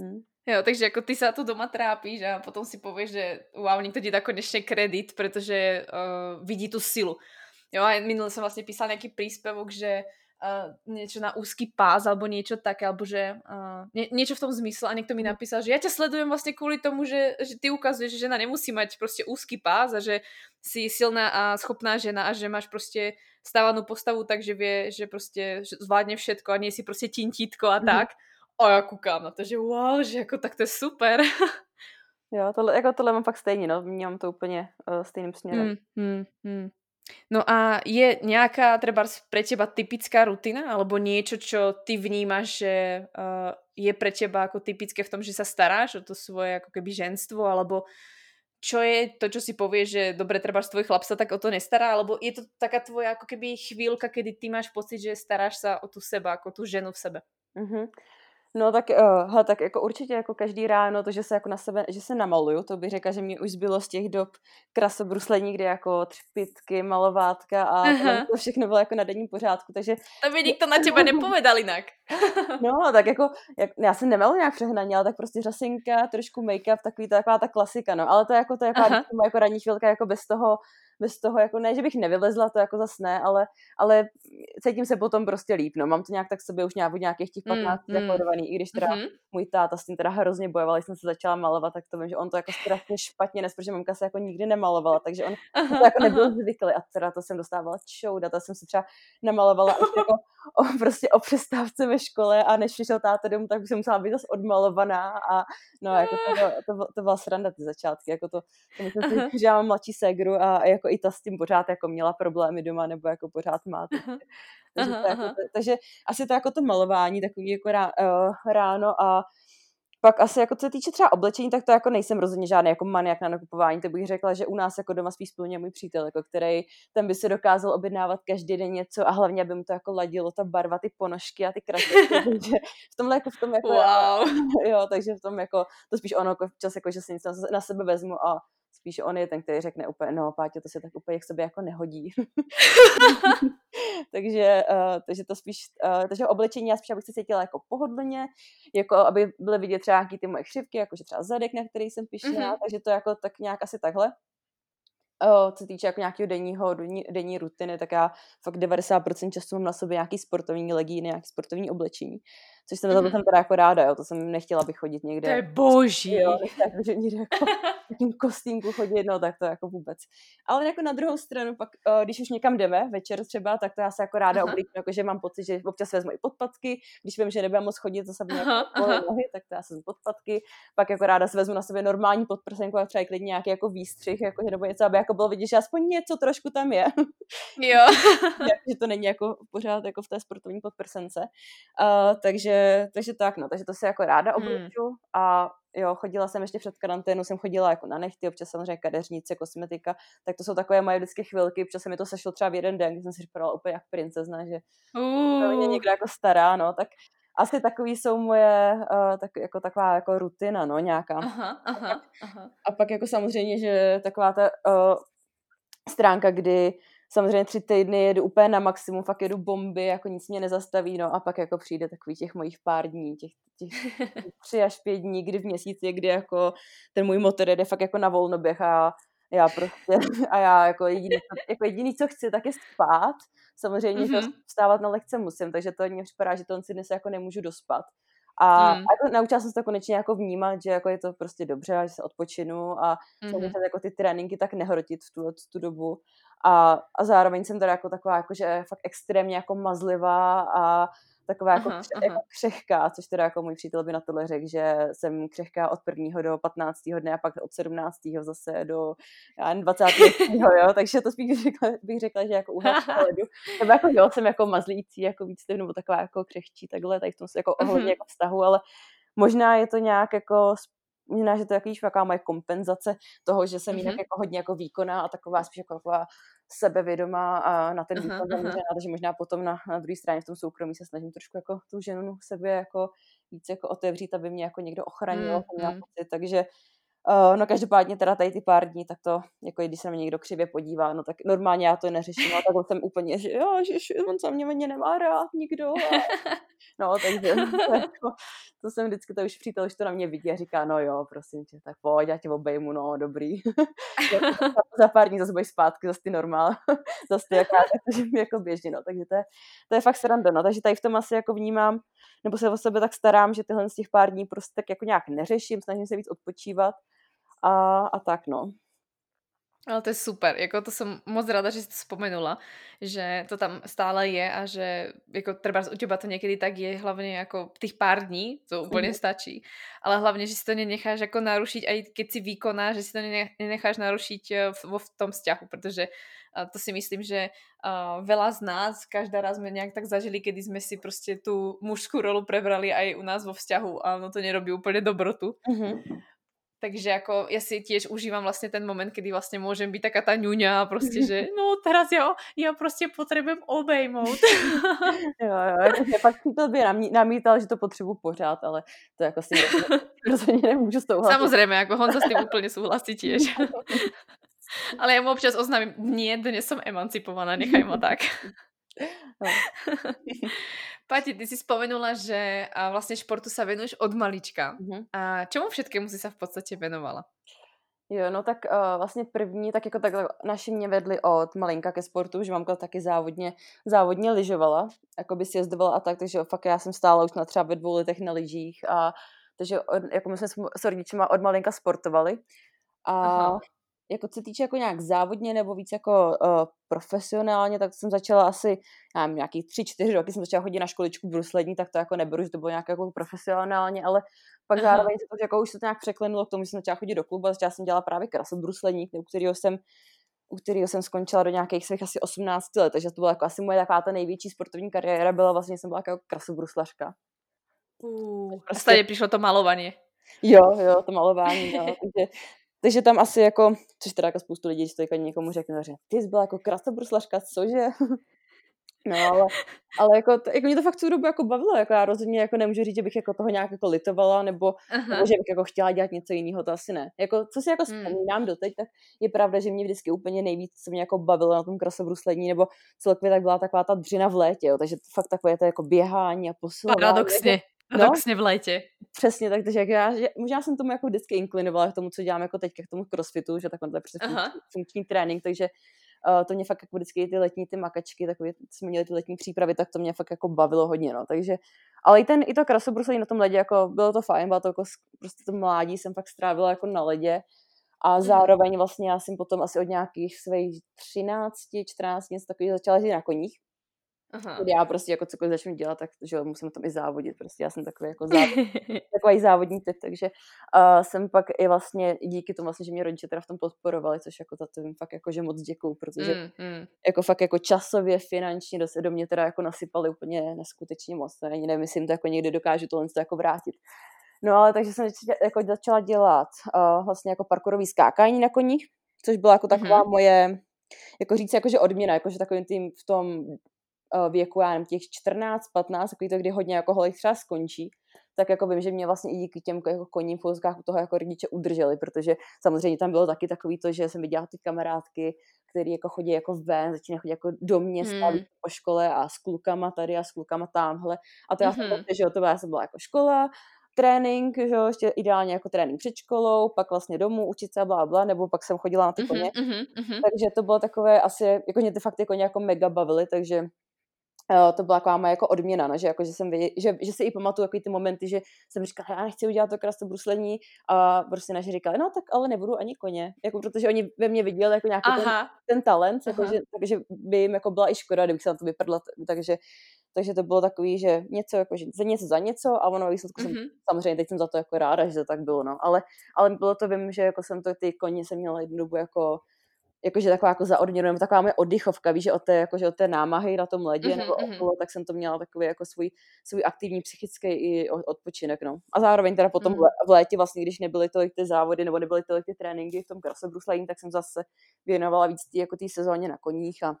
Hm. Jo, takže jako ty sa tu doma trápíš a potom si povieš, že wow, niekto ti dá konečne kredit, pretože uh, vidí tu silu. Jo, a minule som vlastne písala nejaký príspevok, že uh, niečo na úzky pás alebo niečo také, alebo že uh, nie, niečo v tom zmysle a niekto mi mhm. napísal, že ja ťa sledujem vlastne kvôli tomu, že, že ty ukazuješ, že žena nemusí mať proste úzky pás a že si silná a schopná žena a že máš prostě stávanú postavu tak, že vie, že prostě zvládne všetko a nie si prostě tintítko a mhm. tak. Mm. A já koukám na to, že wow, že jako tak to je super. jo, tohle, jako tohle mám fakt stejně, no, vnímám to úplně uh, stejným směrem. Mm, mm, mm. No a je nejaká treba pre teba typická rutina alebo niečo, čo ty vnímaš, že uh, je pre teba ako typické v tom, že sa staráš o to svoje ako keby ženstvo alebo čo je to, čo si povieš, že dobre, treba tvoj chlap sa tak o to nestará, alebo je to taká tvoja ako keby chvíľka, kedy ty máš pocit, že staráš sa o tu seba, ako tu ženu v sebe. Mm-hmm. No tak, uh, hele, tak jako určitě jako každý ráno to, že se jako na sebe, že se namaluju, to bych řekla, že mě už zbylo z těch dob krasobruslení, kdy jako třpitky, malovátka a to všechno bylo jako na denním pořádku, takže... To by nikto na teba nepovedal jinak. no, tak jako, jak, já jsem nemalu nějak přehnaně, ale tak prostě řasinka, trošku make-up, takový, taková ta klasika, no, ale to je jako, to je jako, jako ranní chvilka jako bez toho, bez toho, jako ne, že bych nevylezla, to jako zas ne, ale, ale cítím se potom prostě líp, no, mám to nějak tak sobě už nějak od nějakých těch 15 mm, mm. i když teda mm-hmm. můj táta s tím teda hrozně bojoval, když jsem se začala malovat, tak to vím, že on to jako strašně špatně nes, protože mamka se jako nikdy nemalovala, takže on aha, to jako nebyl zvyklý a teda to jsem dostávala čouda, to jsem se třeba namalovala až jako o, prostě o přestávce ve škole a než přišel táta domů, tak jsem musela být zase odmalovaná a no, jako to, to, to, to byla sranda ty začátky, jako to, to myslím si, že já mám mladší ségru a jako i ta s tím pořád jako měla problémy doma nebo jako pořád má. Takže, aha, to jako, takže asi to jako to malování takový jako rá, uh, ráno a pak asi jako co se týče třeba oblečení, tak to jako nejsem rozhodně žádný jako maniak na nakupování, to bych řekla, že u nás jako doma spíš splně můj přítel, jako který ten by si dokázal objednávat každý den něco a hlavně aby mu to jako ladilo ta barva, ty ponožky a ty takže v tomhle jako v tom jako, wow. jo, takže v tom jako, to spíš ono jako včas jako, že si něco na sebe vezmu a spíš on je ten, který řekne úplně, no Pátě, to se tak úplně k sobě jako nehodí. takže, uh, takže to spíš, uh, takže oblečení já spíš, abych se cítila jako pohodlně, jako aby byly vidět třeba nějaký ty moje křivky, jakože třeba zadek, na který jsem pišná, mm-hmm. takže to jako tak nějak asi takhle. Uh, co se týče jako nějakého denního, denní, denní rutiny, tak já fakt 90% času mám na sobě nějaký sportovní legíny, nějaký sportovní oblečení. Což jsem mm-hmm. za to jsem teda jako ráda, jo, to jsem nechtěla bych chodit někde. To je boží. Jo, tak, že někde jako takým kostýmku chodit, no tak to jako vůbec. Ale jako na druhou stranu pak, uh, když už někam jdeme večer třeba, tak to já se jako ráda oblíknu, jako že mám pocit, že občas vezmu i podpatky, když vím, že nebudem moc chodit zase v nohy, tak to já jsem podpatky, pak jako ráda si vezmu na sebe normální podprsenku a třeba klidně nějaký jako výstřih, jako že nebo něco, aby jako bylo vidět, že aspoň něco trošku tam je. Jo. že to není jako pořád jako v té sportovní podprsence. Uh, takže, takže tak, no, takže to si jako ráda oblíču hmm. a jo, chodila jsem ještě před karanténu, jsem chodila jako na nechty, občas samozřejmě kadeřnice, kosmetika, tak to jsou takové moje vždycky chvilky, občas se mi to sešlo třeba v jeden den, kdy jsem si připadala úplně jak princezna, že uh. mě někdo jako stará, no, tak asi takový jsou moje, uh, tak, jako taková jako rutina, no, nějaká. Aha, aha, aha. A pak jako samozřejmě, že taková ta uh, stránka, kdy samozřejmě tři týdny jedu úplně na maximum, fakt jedu bomby, jako nic mě nezastaví, no a pak jako přijde takový těch mojich pár dní, těch, těch tři až pět dní, kdy v měsíci, kdy jako ten můj motor jede fakt jako na volnoběh a já prostě, a já jako jediný, jako jediný, co chci, tak je spát. Samozřejmě mm-hmm. vstávat na lekce musím, takže to mě připadá, že to si dnes jako nemůžu dospat. A, mm. a jako naučila jsem se to konečně jako vnímat, že jako je to prostě dobře, že se odpočinu a mm-hmm. jako ty tréninky tak nehrotit v tu, tu dobu. A, a zároveň jsem teda jako taková jako, že fakt extrémně jako mazlivá a taková jako, aha, kře- aha. jako křehká, což teda jako můj přítel by na tohle řekl, že jsem křehká od prvního do 15. dne a pak od 17. zase do já 20. jo, takže to spíš bych řekla, bych řekla že jako úhel pohledu. Nebo jako jo, jsem jako mazlící, jako víc nebo taková jako křehčí takhle, tady v tom se jako ohledně mhm. jako vztahu, ale možná je to nějak jako možná, že to je jaká moje kompenzace toho, že jsem mm-hmm. jinak jako hodně jako výkonná a taková spíš jako taková sebevědomá a na ten výkon zaměřená, takže možná potom na, na druhé straně v tom soukromí se snažím trošku jako tu ženu sebe jako víc jako otevřít, aby mě jako někdo ochránil, mm-hmm. pocit, takže Uh, no každopádně teda tady ty pár dní, tak to, jako když se na mě někdo křivě podívá, no tak normálně já to neřeším, ale takhle jsem úplně, že jo, že on za mě mě nemá rád nikdo. A... No, takže to, jako, to jsem vždycky, to už přítel, už to na mě vidí a říká, no jo, prosím tě, tak pojď, já tě obejmu, no, dobrý. za pár dní zase budeš zpátky, zase ty normál, zase ty jaká, takže jako běžně, no, takže to je, to je fakt sranda, no, takže tady v tom asi jako vnímám, nebo se o sebe tak starám, že tyhle z těch pár dní prostě tak jako nějak neřeším, snažím se víc odpočívat, a, a tak no. Ale to je super, jako to jsem moc ráda, že jsi to spomenula, že to tam stále je a že jako třeba u těba to někdy tak je, hlavně jako těch pár dní, to úplně mm. stačí, ale hlavně, že si to nenecháš jako narušiť, aj keď si výkoná, že si to nenecháš narušiť eh, v, v tom vzťahu, protože uh, to si myslím, že uh, veľa z nás, každá raz sme nejak tak zažili, kedy sme si prostě tu mužskú rolu prebrali aj u nás vo vzťahu a no to nerobí úplně dobrotu. Mm-hmm. Takže jako ja si tiež užívam vlastně ten moment, kedy vlastně môžem byť taká ta ňuňa a prostě, že no teraz ja, ja prostě potřebujem obejmout. jo, jo, jakože pak si to by namítal, že to potřebuji pořád, ale to jako si rozhodně nemůžu souhlasit. Samozřejmě, jako Honza s tím úplně souhlasí tiež. ale já mu občas oznámím, nie, dnes som emancipovaná, nechaj ma tak. No. Pati, ty si spomenula, že vlastně športu sa venuješ od malička. Mm-hmm. A čemu všetkému si sa v podstatě venovala? Jo, no tak uh, vlastně první, tak jako tak naši mě vedli od malinka ke sportu, že mamka taky závodně, závodně lyžovala, jako by si jezdovala a tak, takže fakt já jsem stála už na třeba ve dvou letech na lyžích a takže od, jako my jsme s rodičima od malinka sportovali a Aha jako co týče jako nějak závodně nebo víc jako uh, profesionálně, tak jsem začala asi, já nevím, nějaký tři, čtyři roky jsem začala chodit na školičku bruslední, tak to jako neberu, že to bylo nějak jako profesionálně, ale pak Aha. zároveň se to jako už se to nějak překlenulo k tomu, že jsem začala chodit do klubu a začala jsem dělat právě krasobruslení, u kterého jsem u kterého jsem skončila do nějakých svých asi 18 let, takže to byla jako asi moje taková ta největší sportovní kariéra, byla vlastně, jsem byla jako krasobruslařka. Uh, prostě... A přišlo to malování. Jo, jo, to malování, no. takže takže tam asi jako, což teda jako spoustu lidí, když to jako někomu řekne, že ty jsi byla jako krasobruslařka, cože? No, ale, ale jako, to, jako mě to fakt tu dobu jako bavilo, jako já rozhodně jako nemůžu říct, že bych jako toho nějak jako litovala, nebo, nebo že bych jako chtěla dělat něco jiného, to asi ne. Jako, co si jako hmm. vzpomínám doteď, tak je pravda, že mě vždycky úplně nejvíc, co mě jako bavilo na tom krasobruslení, nebo celkově tak byla taková ta dřina v létě, jo, takže fakt takové to jako běhání a posilování. Paradoxně. Jako, Paradoxně no, v létě. Přesně, tak, takže jak já, že, možná jsem tomu jako vždycky inklinovala k tomu, co dělám jako teď, k tomu crossfitu, že takhle prostě funkční, funkční trénink, takže uh, to mě fakt jako vždycky ty letní ty makačky, takové, jsme měli ty letní přípravy, tak to mě fakt jako bavilo hodně, no, takže, ale i ten, i to krasobruslení na tom ledě, jako bylo to fajn, bylo to jako, prostě to mládí jsem fakt strávila jako na ledě a mhm. zároveň vlastně já jsem potom asi od nějakých svých 13, 14 něco takových začala jezdit na koních, Aha. Já prostě jako cokoliv začnu dělat, tak že musím tam i závodit. Prostě já jsem takový jako závod, takový závodní typ, takže uh, jsem pak i vlastně díky tomu vlastně, že mě rodiče teda v tom podporovali, což jako za to jim fakt jako, že moc děkuju, protože mm, mm. jako fakt jako časově, finančně do, do mě teda jako nasypali úplně neskutečně moc. Ne? Ani nevím, jestli jim to jako někdy dokážu tohle to jako vrátit. No ale takže jsem jako začala dělat uh, vlastně jako parkourový skákání na koních, což byla jako taková mm-hmm. moje jako říct, jako, že odměna, jakože takovým tým v tom věku, já nevím, těch 14, 15, takový to, kdy hodně jako holek třeba skončí, tak jako vím, že mě vlastně i díky těm jako koním v u toho jako rodiče udrželi, protože samozřejmě tam bylo taky takový to, že jsem viděla ty kamarádky, který jako chodí jako ven, začíná chodit jako do města hmm. po škole a s klukama tady a s klukama tamhle. A to já jsem, hmm. že to já jsem byla jako škola, trénink, že jo, ještě ideálně jako trénink před školou, pak vlastně domů učit se a bla, bla, nebo pak jsem chodila na ty koně. Mm-hmm, mm-hmm. Takže to bylo takové asi, jako mě ty fakt jako mega bavily, takže to byla taková moje jako odměna, no, že, jako, že, jsem věděl, že, že si i pamatuju takový ty momenty, že jsem říkala, já nechci udělat to krasto bruslení a prostě naši říkali, no tak ale nebudu ani koně, jako, protože oni ve mně viděli jako nějaký ten, ten, talent, jako, že, takže by jim jako byla i škoda, kdybych se na to vypadla, takže takže to bylo takový, že něco jako, že za něco za něco a ono výsledku mm-hmm. jsem, mhm. samozřejmě teď jsem za to jako ráda, že to tak bylo, no, ale, ale bylo to, vím, že jako jsem to, ty koně jsem měla jednu dobu jako jakože taková jako zaordněnou, nebo taková moje oddychovka, víš, že od té, jakože od té námahy na tom ledě mm-hmm, nebo mhm. okolo, tak jsem to měla takový jako svůj, svůj aktivní psychický i odpočinek, no. A zároveň teda potom mm-hmm. v létě vlastně, když nebyly tolik ty závody nebo nebyly tolik ty tréninky v tom krasobruslení, tak jsem zase věnovala víc tý, jako té sezóně na koních a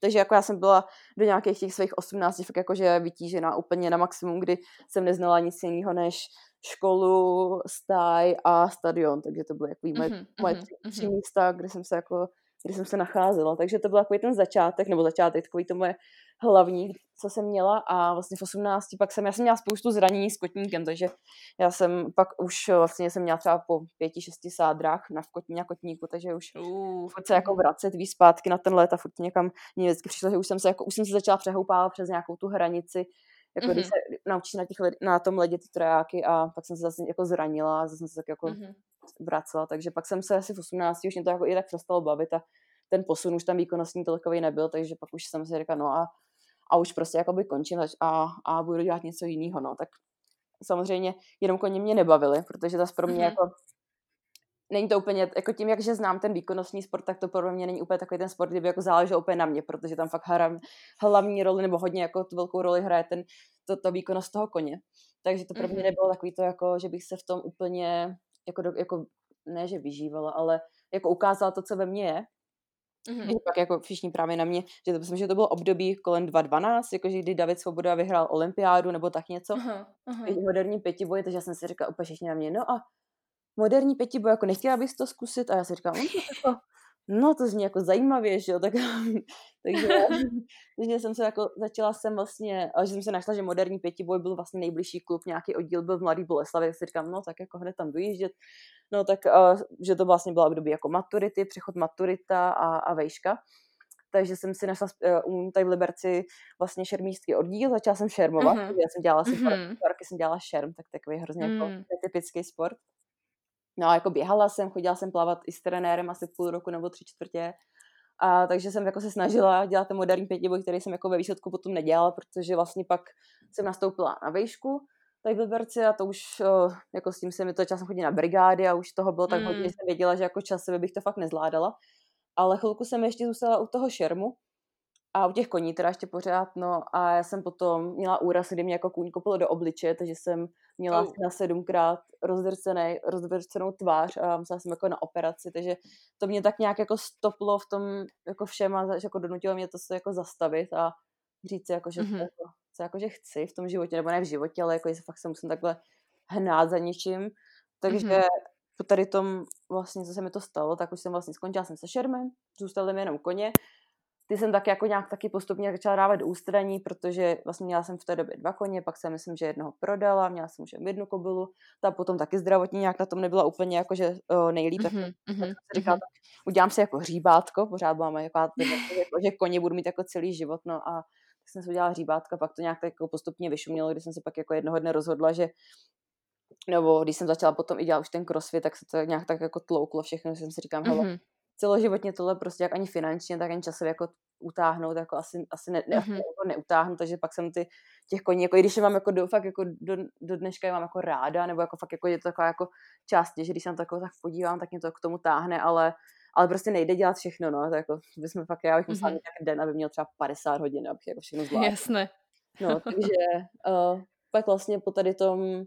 takže jako já jsem byla do nějakých těch svých 18 fakt jakože vytížená úplně na maximum, kdy jsem neznala nic jiného než školu, stáj a stadion, takže to byly jako moje, mm-hmm, moje tři, tři mm-hmm. místa, kde jsem se jako kde jsem se nacházela. Takže to byl takový ten začátek, nebo začátek, takový to moje hlavní, co jsem měla a vlastně v 18 pak jsem, já jsem měla spoustu zranění s kotníkem, takže já jsem pak už vlastně jsem měla třeba po pěti, šesti sádrách na kotní a kotníku, takže už uh. furt se jako vracet víc zpátky na ten let a furt někam mě vždycky přišlo, že už jsem se jako, už jsem se začala přehoupávat přes nějakou tu hranici, jako mm-hmm. když se naučíš na, těch led, na tom ledě ty trojáky a pak jsem se zase jako zranila a zase jsem se tak jako mm-hmm. vracela, takže pak jsem se asi v 18 už mě to jako i tak přestalo bavit a ten posun už tam výkonnostní tolikový nebyl, takže pak už jsem si říkala, no a, a už prostě jakoby končím a, a budu dělat něco jiného, no, tak samozřejmě jenom koně mě nebavily, protože zase pro mě mm-hmm. jako není to úplně, jako tím, jakže znám ten výkonnostní sport, tak to pro mě není úplně takový ten sport, kdyby jako záležel úplně na mě, protože tam fakt hra, hlavní roli, nebo hodně jako tu velkou roli hraje ten, to, to výkonnost toho koně. Takže to pro mě mm-hmm. nebylo takový to, jako, že bych se v tom úplně, jako, jako ne, že vyžívala, ale jako ukázala to, co ve mně je. Mm-hmm. Pak jako všichni právě na mě, že to myslím, že to bylo období kolem 2012, jakože kdy David Svoboda vyhrál olympiádu nebo tak něco, uh-huh, uh-huh. moderní pětiboj, takže já jsem si říkala úplně všichni na mě, no a moderní pětiboj, jako nechtěla bys to zkusit? A já si říkám, no, jako, no to zní jako zajímavě, že jo, tak, takže, takže jsem se jako, začala jsem vlastně, že jsem se našla, že moderní pětiboj byl vlastně nejbližší klub, nějaký oddíl byl v Mladý Boleslavě, tak si říkám, no tak jako hned tam dojíždět, no tak, že to vlastně byla období jako maturity, přechod maturita a, a vejška, takže jsem si našla uh, tady v Liberci vlastně šermířský oddíl, začala jsem šermovat, uh-huh. já jsem dělala asi uh-huh. roky jsem dělala šerm, tak takový hrozně jako mm. typický sport. No a jako běhala jsem, chodila jsem plavat i s trenérem asi půl roku nebo tři čtvrtě. A takže jsem jako se snažila dělat ten moderní pětiboj, který jsem jako ve výsledku potom nedělala, protože vlastně pak jsem nastoupila na vejšku tady v Liberci a to už jako s tím se mi to časem chodí na brigády a už toho bylo tak mm. hodně, že jsem věděla, že jako časově bych to fakt nezvládala. Ale chvilku jsem ještě zůstala u toho šermu a u těch koní teda ještě pořád, no a já jsem potom měla úraz, kdy mě jako kůň kopilo do obliče, takže jsem měla oh. na sedmkrát rozdrcený, rozdrcenou tvář a musela jsem jako na operaci, takže to mě tak nějak jako stoplo v tom jako všem a jako donutilo mě to se jako zastavit a říct si jako, že mm-hmm. to jako, co jako, že chci v tom životě, nebo ne v životě, ale jako, že fakt se musím takhle hnát za něčím, takže mm-hmm. po tady tom vlastně, co se mi to stalo, tak už jsem vlastně skončila jsem se šermem, zůstaly mi jenom koně ty jsem tak jako nějak taky postupně začala dávat do ústraní, protože vlastně měla jsem v té době dva koně, pak jsem myslím, že jednoho prodala, měla jsem už jednu kobulu, ta potom taky zdravotně nějak na tom nebyla úplně jako, že nejlíp, mm-hmm, tak, tak jsem si říkala, tak udělám si jako hříbátko, pořád máme jako, jako, že koně budu mít jako celý život, no a tak jsem si udělala hříbátka, pak to nějak tak jako postupně vyšumělo, když jsem se pak jako jednoho dne rozhodla, že nebo když jsem začala potom i dělat už ten crossfit, tak se to nějak tak jako tlouklo všechno, jsem si říkám, mm-hmm celoživotně tohle prostě jak ani finančně, tak ani časově jako utáhnout, jako asi, asi ne, ne, mm-hmm. jako neutáhnu, takže pak jsem ty těch koní, jako i když je mám jako do, fakt jako do, do dneška je mám jako ráda, nebo jako fakt jako je to taková jako část, že když se na to jako tak podívám, tak mě to k tomu táhne, ale ale prostě nejde dělat všechno, no, to jako bychom fakt, já bych musela mm-hmm. mít den, aby měl třeba 50 hodin, abych jako všechno zvládl. Jasné. No, takže uh, pak vlastně po tady tom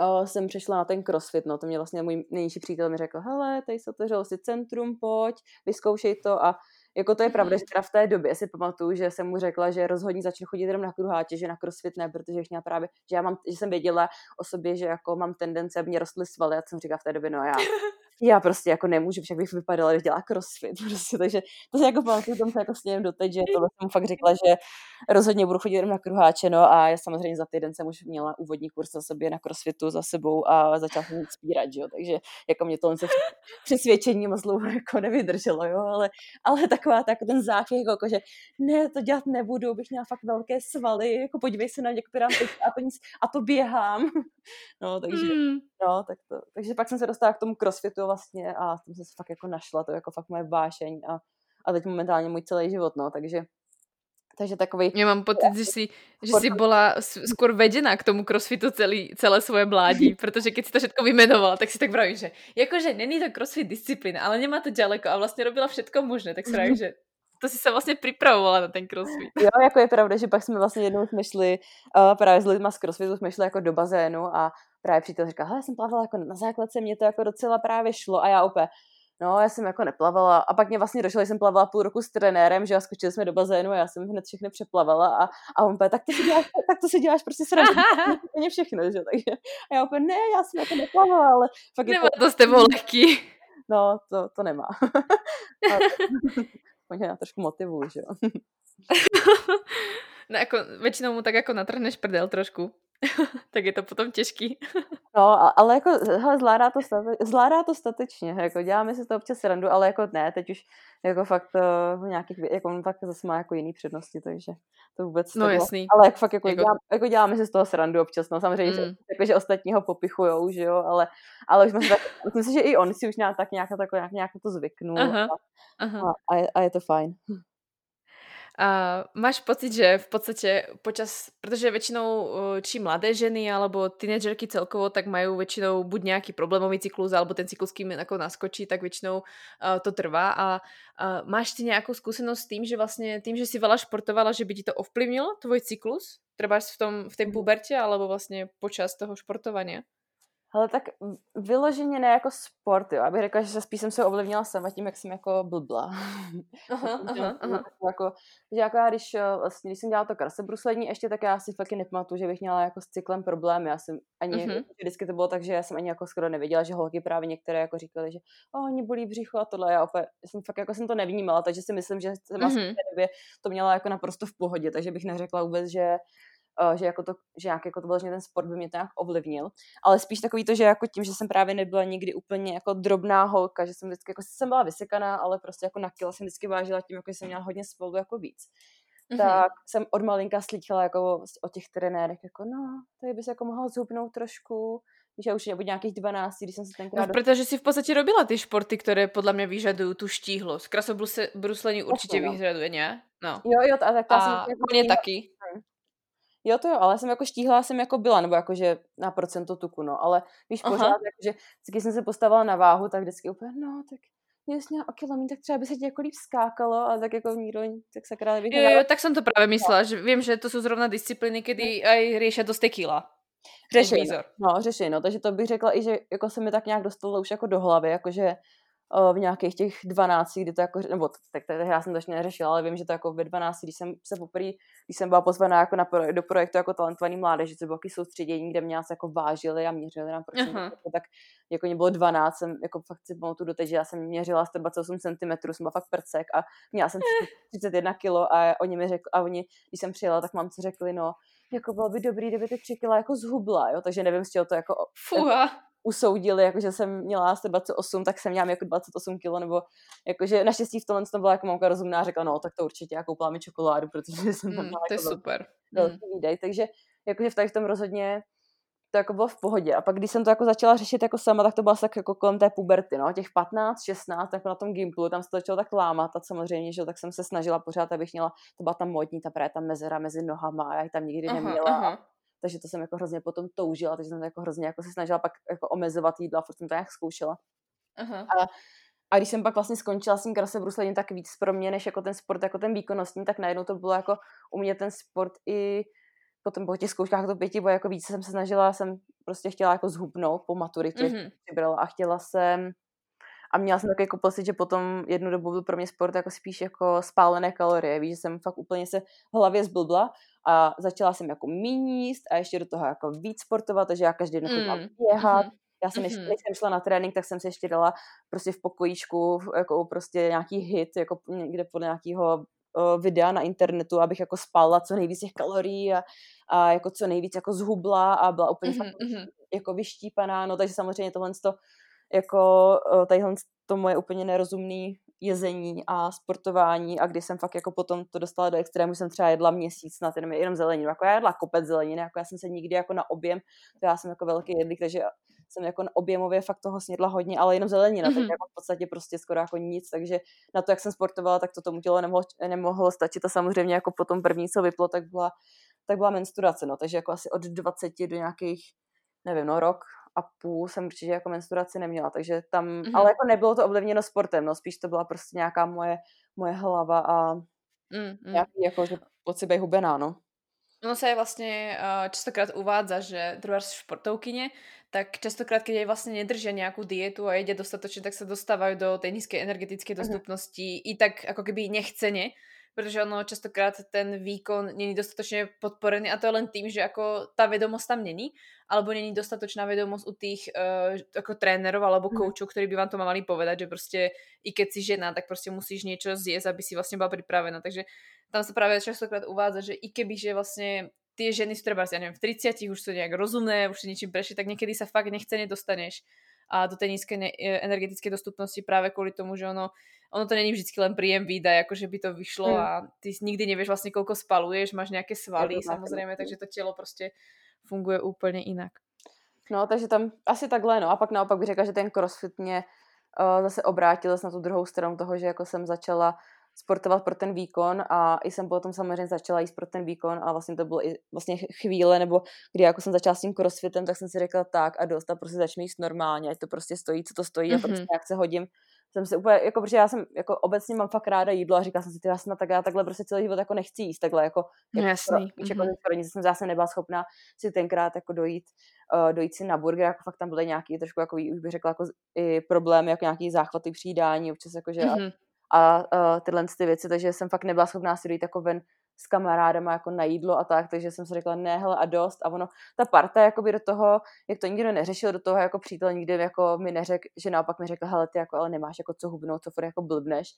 uh, jsem přešla na ten crossfit, no to mě vlastně můj nejnižší přítel mi řekl, hele, tady se otevřelo si centrum, pojď, vyzkoušej to. A jako to je pravda, že teda v té době si pamatuju, že jsem mu řekla, že rozhodně začnu chodit jenom na kruháče, že na crossfit ne, protože měla právě, že já mám, že jsem věděla o sobě, že jako mám tendence, aby mě rostly svaly a jsem říkala v té době, no já já prostě jako nemůžu, však bych vypadala, když dělá crossfit, prostě, takže to se jako pamatuju, tomu se jako s ním doteď, že to jsem fakt řekla, že rozhodně budu chodit jenom na kruháče, no a já samozřejmě za týden jsem už měla úvodní kurz za sobě na crossfitu za sebou a začala jsem spírat, jo, takže jako mě to se přesvědčení moc dlouho jako nevydrželo, jo, ale, ale taková tak ten záchvěv, jako, jako, že ne, to dělat nebudu, bych měla fakt velké svaly, jako podívej se na mě, jako a to nic, a to běhám, no, takže, mm. no, tak to, takže pak jsem se dostala k tomu crossfitu vlastně a jsem se fakt jako našla, to je jako fakt moje vášeň a, a teď momentálně můj celý život, no, takže takže takový... Já mám pocit, že si, že si byla skôr vedená k tomu crossfitu celý, celé svoje mládí, protože keď si to všetko vymenovala, tak si tak pravím, že jakože není to crossfit disciplína, ale nemá to ďaleko a vlastně robila všetko možné, tak si pravím, že to si se vlastně připravovala na ten crossfit. Jo, jako je pravda, že pak jsme vlastně jednou jsme šli uh, právě s lidma z crossfitu, jsme šli jako do bazénu a právě přítel říkal, hele, jsem plavala jako na základce, mě to jako docela právě šlo a já opět, no, já jsem jako neplavala a pak mě vlastně došlo, že jsem plavala půl roku s trenérem, že a skočili jsme do bazénu a já jsem hned všechny přeplavala a, a on úplně, tak to si děláš, tak to si děláš prostě srandu, úplně všechno, že, takže a já úplně, ne, já jsem jako neplavala, ale fakt Nemá jako, to s tebou lehký. No, to, to nemá. Možná trošku motivuju, že jo. no jako, většinou mu tak jako natrhneš prdel trošku. tak je to potom těžký. no, ale jako, hele, zvládá to, state, zvládá to statečně, jako děláme si to občas randu, ale jako ne, teď už jako fakt uh, nějakých, jako on fakt zase má jako jiný přednosti, takže to vůbec No jasný. Ale jak fakt jako, jako... Dělám, jako děláme si z toho srandu občas, no samozřejmě, mm. že, jako, že ostatního popichujou, že jo, ale, ale už jsme tak, myslím si, že i on si už nějak, tak nějak, tak, nějak, nějak to zvyknul aha, a, aha. A, a, je, a je to fajn. A máš pocit, že v podstate počas, pretože väčšinou či mladé ženy alebo tínedžerky celkovo, tak majú väčšinou buď nejaký problémový cyklus, alebo ten cyklus, kým ako naskočí, tak väčšinou uh, to trvá. A uh, máš ty nejakú skúsenosť s tým, že vlastne tým, že si veľa športovala, že by ti to ovplyvnilo, tvoj cyklus? Treba v tom, v tej mhm. puberte, alebo vlastne počas toho športovania? Ale tak vyloženě ne jako sport, jo. Abych řekla, že se spíš jsem se ovlivnila sama tím, jak jsem jako blbla. Aha, aha, aha. jako, že jako já, když, eh, vlastně, když jsem dělala to krasebruslení ještě, tak já si fakt nepamatuju, že bych měla jako s cyklem problémy. Já jsem ani, uh-huh. vždycky to bylo tak, že já jsem ani jako skoro nevěděla, že holky právě některé jako říkali, že oh, oni bolí břicho a tohle. Já opět, jsem fakt jako jsem to nevnímala, takže si myslím, že jsem uh-huh. v té době to měla jako naprosto v pohodě, takže bych neřekla vůbec, že že, jako to, že nějak jako to vlastně ten sport by mě to nějak ovlivnil, ale spíš takový to, že jako tím, že jsem právě nebyla nikdy úplně jako drobná holka, že jsem vždycky, jako jsem byla vysekaná, ale prostě jako na kilo jsem vždycky vážila tím, jako že jsem měla hodně spolu jako víc. Mm-hmm. tak jsem od malinka slýchala jako o těch trenérech, jako no, tady bys jako mohla zhubnout trošku, Víš, já už od nějakých 12, když jsem se tenkrát... No, protože si v podstatě robila ty športy, které podle mě vyžadují tu štíhlost. Krasobruslení určitě no. vyžaduje, ne? No. Jo, jo, a tak a jsem... Jako taky. Jo, to jo, ale jsem jako štíhla jsem jako byla, nebo jakože na procento tuku, no, ale víš, Aha. pořád, jakože když jsem se postavila na váhu, tak vždycky úplně, no, tak měla o kilometr, tak třeba by se ti jako líp skákalo a tak jako nikdo, tak se krát Jo, jo, tak jsem to právě myslela, že vím, že to jsou zrovna disciplíny, kdy aj riešia dost tequila. Řešej, no, řešej, no, takže to bych řekla i, že jako se mi tak nějak dostalo už jako do hlavy, jakože v nějakých těch 12, kdy to jako, nebo tak, tak já jsem to ještě neřešila, ale vím, že to jako ve 12, když jsem se poprvé, když jsem byla pozvaná jako na projekt, do projektu jako talentovaný mládež, že to bylo taky soustředění, kde mě se jako vážili a měřili nám, proč uh-huh. jako, tak jako mě bylo 12, jsem jako fakt si pamatuju doteď, že já jsem měřila 128 cm, jsem byla fakt prcek a měla jsem 31 kg a oni mi řekli, a oni, když jsem přijela, tak mám co řekli, no, jako bylo by dobrý, kdyby ty 3 kila jako zhubla, jo, takže nevím, z čeho to jako Fuha usoudili, jakože jsem měla 128, tak jsem měla jako 28 kg, nebo jakože naštěstí v tomhle to byla jako mamka rozumná, řekla, no tak to určitě, já koupila mi čokoládu, protože jsem tam mm, To je jako super. Velký mm. výdej, takže jakože v, v tom rozhodně to jako bylo v pohodě. A pak, když jsem to jako začala řešit jako sama, tak to bylo tak jako kolem té puberty, no, těch 15, 16, tak na tom Gimplu, tam se to začalo tak lámat a samozřejmě, že tak jsem se snažila pořád, abych měla, to byla tam modní, ta právě ta mezera mezi nohama a já ji tam nikdy aha, neměla. Aha takže to jsem jako hrozně potom toužila, takže jsem to jako hrozně jako se snažila pak jako omezovat jídla, furt jsem to nějak zkoušela. Uh-huh. A, a když jsem pak vlastně skončila s tím krasebruslení, tak víc pro mě, než jako ten sport, jako ten výkonnostní, tak najednou to bylo jako u mě ten sport i potom po těch zkouškách to pěti, bo jako více jsem se snažila, jsem prostě chtěla jako zhubnout po maturitě, mm-hmm. přibrala a chtěla jsem a měla jsem takový jako pocit, že potom jednu dobu byl pro mě sport jako spíš jako spálené kalorie. Víš, že jsem fakt úplně se v hlavě zblbla a začala jsem jako míníst a ještě do toho jako víc sportovat, takže já každý den chodila mm. běhat. Mm-hmm. Já jsem ještě, mm-hmm. když jsem šla na trénink, tak jsem si ještě dala prostě v pokojíčku jako prostě nějaký hit, jako někde podle nějakého uh, videa na internetu, abych jako spala co nejvíc těch kalorií a, a jako co nejvíc jako zhubla a byla úplně mm-hmm. jako vyštípaná, no takže samozřejmě tohle to jako uh, tadyhle to moje úplně nerozumný jezení a sportování a kdy jsem fakt jako potom to dostala do extrému, jsem třeba jedla měsíc na ten jenom zeleninu, jako já jedla kopec zeleniny, jako já jsem se nikdy jako na objem, to já jsem jako velký jedlík, takže jsem jako objemově fakt toho snědla hodně, ale jenom zelenina, mm-hmm. tak jako v podstatě prostě skoro jako nic, takže na to, jak jsem sportovala, tak to tomu tělo nemohlo, nemohlo stačit. A samozřejmě jako potom první, co vyplo, tak byla, tak byla menstruace, no, takže jako asi od 20 do nějakých, nevím, no rok, a půl jsem určitě jako menstruaci neměla, takže tam, mm-hmm. ale jako nebylo to ovlivněno sportem, no spíš to byla prostě nějaká moje, moje hlava a mm-hmm. nějaký jako, že pocit být hubená, no. Ono sa aj vlastne uh, častokrát uvádza, že druhá športovkyne, tak častokrát, keď aj vlastne nedržia nejakú dietu a jedia dostatočne, tak sa dostávajú do tej nízkej energetickej mhm. dostupnosti uh-huh. i tak ako keby nechcene, protože ono častokrát ten výkon není dostatočne podporený a to je len tým, že ako tá vedomosť tam není, alebo není dostatočná vedomosť u tých uh, ako trénerov alebo mhm. koučov, ktorí by vám to mali povedať, že proste i keď si žena, tak proste musíš niečo zjesť, aby si vlastne bola pripravená. Takže tam sa práve častokrát uvádza, že i keby, že vlastne tie ženy sú treba, ja neviem, v 30 už sú nejak rozumné, už si niečím prešli, tak niekedy sa fakt nechce nedostaneš a do tej nízkej e, energetickej dostupnosti práve kvôli tomu, že ono, ono to není vždycky len príjem výdaj, akože by to vyšlo hmm. a ty nikdy nevieš vlastne koľko spaluješ, máš nejaké svaly samozrejme, takže to tělo prostě funguje úplně jinak. No, takže tam asi takhle, no. A pak naopak bych řekla, že ten crossfit mě uh, zase obrátil na tu druhou stranu toho, že jako jsem začala sportovat pro ten výkon a i jsem potom samozřejmě začala jíst pro ten výkon a vlastně to bylo i vlastně chvíle, nebo kdy jako jsem začala s tím crossfitem, tak jsem si řekla tak a dost a prostě začnu jíst normálně, ať to prostě stojí, co to stojí mm-hmm. a prostě jak se hodím jsem si úplně, jako protože já jsem jako obecně mám fakt ráda jídlo a říkala jsem si, ty já jsem tak, já takhle prostě celý život jako nechci jíst takhle, jako, jako Jasný. Pro, jako mm-hmm. jsem zase nebyla schopná si tenkrát jako dojít, uh, dojít si na burger, jako fakt tam byly nějaký trošku jako, už bych řekla, jako i problémy, jako nějaký záchvaty přijídání, občas jako, že mm-hmm. A, a tyhle ty věci, takže jsem fakt nebyla schopná si dojít jako ven s kamarádama jako na jídlo a tak, takže jsem si řekla ne, hele a dost a ono, ta parta jakoby do toho, jak to nikdo neřešil, do toho jako přítel nikdy jako mi neřekl, že naopak mi řekl, hele ty jako ale nemáš jako co hubnout, co furt jako blbneš,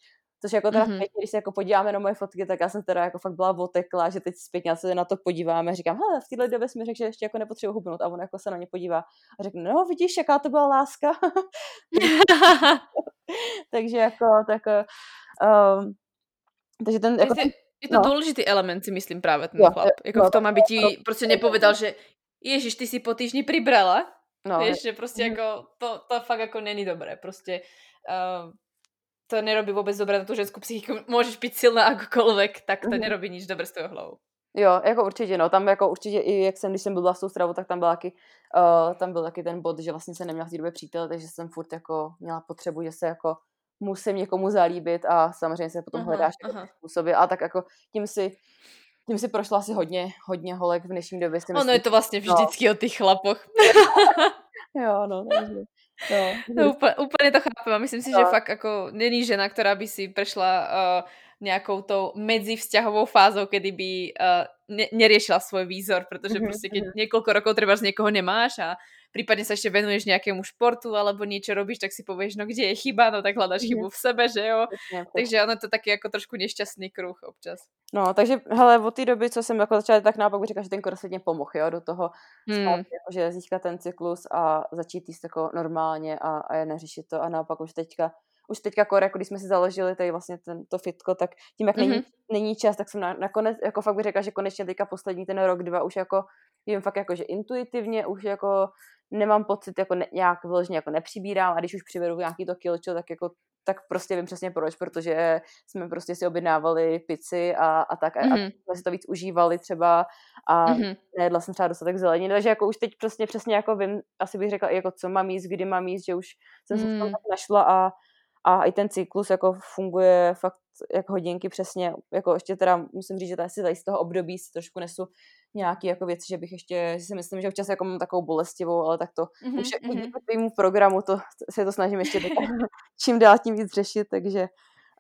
což jako teda mm-hmm. zpětně, když se jako podíváme na moje fotky, tak já jsem teda jako fakt byla otekla, že teď zpětně se na to podíváme, říkám, hele v téhle době jsme řekl, že ještě jako nepotřebuji hubnout a on jako se na mě podívá a řekne, no vidíš, jaká to byla láska. takže jako tak um, takže ten, jako ten, je to no. důležitý element, si myslím právě ten jo, chlap. Jako no, v tom, aby ti no, prostě nepovedal, že Ježiš, ty si po týždni pribrala. No, Vieš, že prostě mm. jako to, to fakt jako není dobré. Prostě uh, to nerobí vůbec dobré na tu ženskou psychiku. Můžeš být silná akokoľvek, tak to mm. nerobí nič dobré s tou hlavou. Jo, jako určitě, no, tam jako určitě i jak jsem, když jsem byla s tou stravou, tak tam byl taky, uh, tam byl taky ten bod, že vlastně se neměla v té době přítel, takže jsem furt jako měla potřebu, že se jako musím někomu zalíbit a samozřejmě se potom aha, hledáš jako způsoby a tak jako tím si tím si prošla asi hodně, hodně holek v dnešní době. Ono myslím, je to vlastně no. vždycky no. o těch chlapoch. jo, no, takže... No, no úplně, úplně to chápem a myslím si, no. že fakt jako není žena, která by si prešla uh, nějakou tou medzivzťahovou fázou, kedy by uh, ne, neriešila svoj výzor, protože mm-hmm. prostě keď niekoľko rokov treba z někoho nemáš a prípadne sa ešte venuješ nejakému športu alebo niečo robíš, tak si povieš, no kde je chyba, no tak hľadaš chybu v sebe, že jo. Takže ono to taky jako trošku nešťastný kruh občas. No, takže hele, od té doby, co jsem jako začala, tak naopak říkala, že ten crossfit mě pomohl, jo, do toho, hmm. spát, jako, že získat ten cyklus a začít jíst jako normálně a, a je neřešit to a naopak už teďka už teďka kor, jako když jsme si založili tady vlastně ten, to fitko, tak tím, jak mm-hmm. není, mhm. není čas, tak jsem na, nakonec, jako fakt bych řekla, že konečně teďka poslední ten rok, dva už jako jim fakt jako, že intuitivně už jako nemám pocit, jako ne, nějak vyloženě jako nepřibírám a když už přivedu nějaký to kilčo, tak jako tak prostě vím přesně proč, protože jsme prostě si objednávali pici a, a tak mm-hmm. a jsme si to víc užívali třeba a mm-hmm. nejedla jsem třeba dostatek zeleniny, takže jako už teď přesně, přesně jako vím, asi bych řekla jako co mám jíst, kdy mám jíst, že už jsem mm. se v tom mm. našla a, a i ten cyklus jako funguje fakt jako hodinky přesně, jako ještě teda musím říct, že asi z toho období si trošku nesu nějaký jako věci, že bych ještě, si myslím, že občas jako mám takovou bolestivou, ale tak to mm-hmm, už mhm. díky tvýmu programu to, se to snažím ještě čím dál tím víc řešit, takže,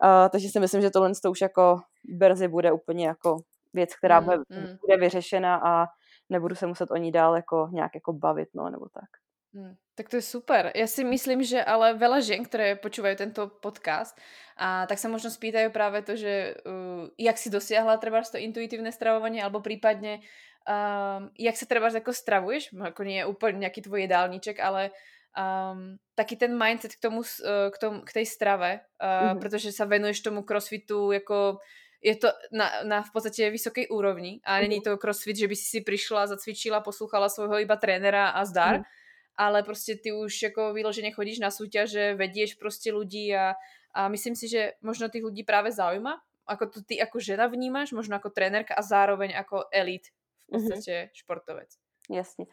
uh, takže si myslím, že tohle to už jako brzy bude úplně jako věc, která mm, bude, mm. bude vyřešena a nebudu se muset o ní dál jako nějak jako bavit, no, nebo tak. Hmm, tak to je super. Ja si myslím, že ale veľa žien, ktoré počúvajú tento podcast, a tak sa možno spýtajú práve to, že uh, jak si dosiahla treba to intuitívne stravovanie, alebo prípadne um, jak sa treba ako stravuješ, ako nie je úplne nejaký tvoj jedálniček, ale um, taký ten mindset k tomu, uh, k, tomu, k tej strave, uh, mm-hmm. pretože sa venuješ tomu crossfitu jako je to na, na v podstate vysokej úrovni a není mhm. to crossfit, že by si si prišla, zacvičila, poslúchala svojho iba trénera a zdar, mm ale prostě ty už jako vyloženě chodíš na súťaže, vedieš prostě ľudí a, a myslím si, že možno tých ľudí práve zaujíma, ako to ty jako žena vnímáš, možno jako trenérka a zároveň jako elit v mhm. podstatě mm-hmm. športovec. Jasně.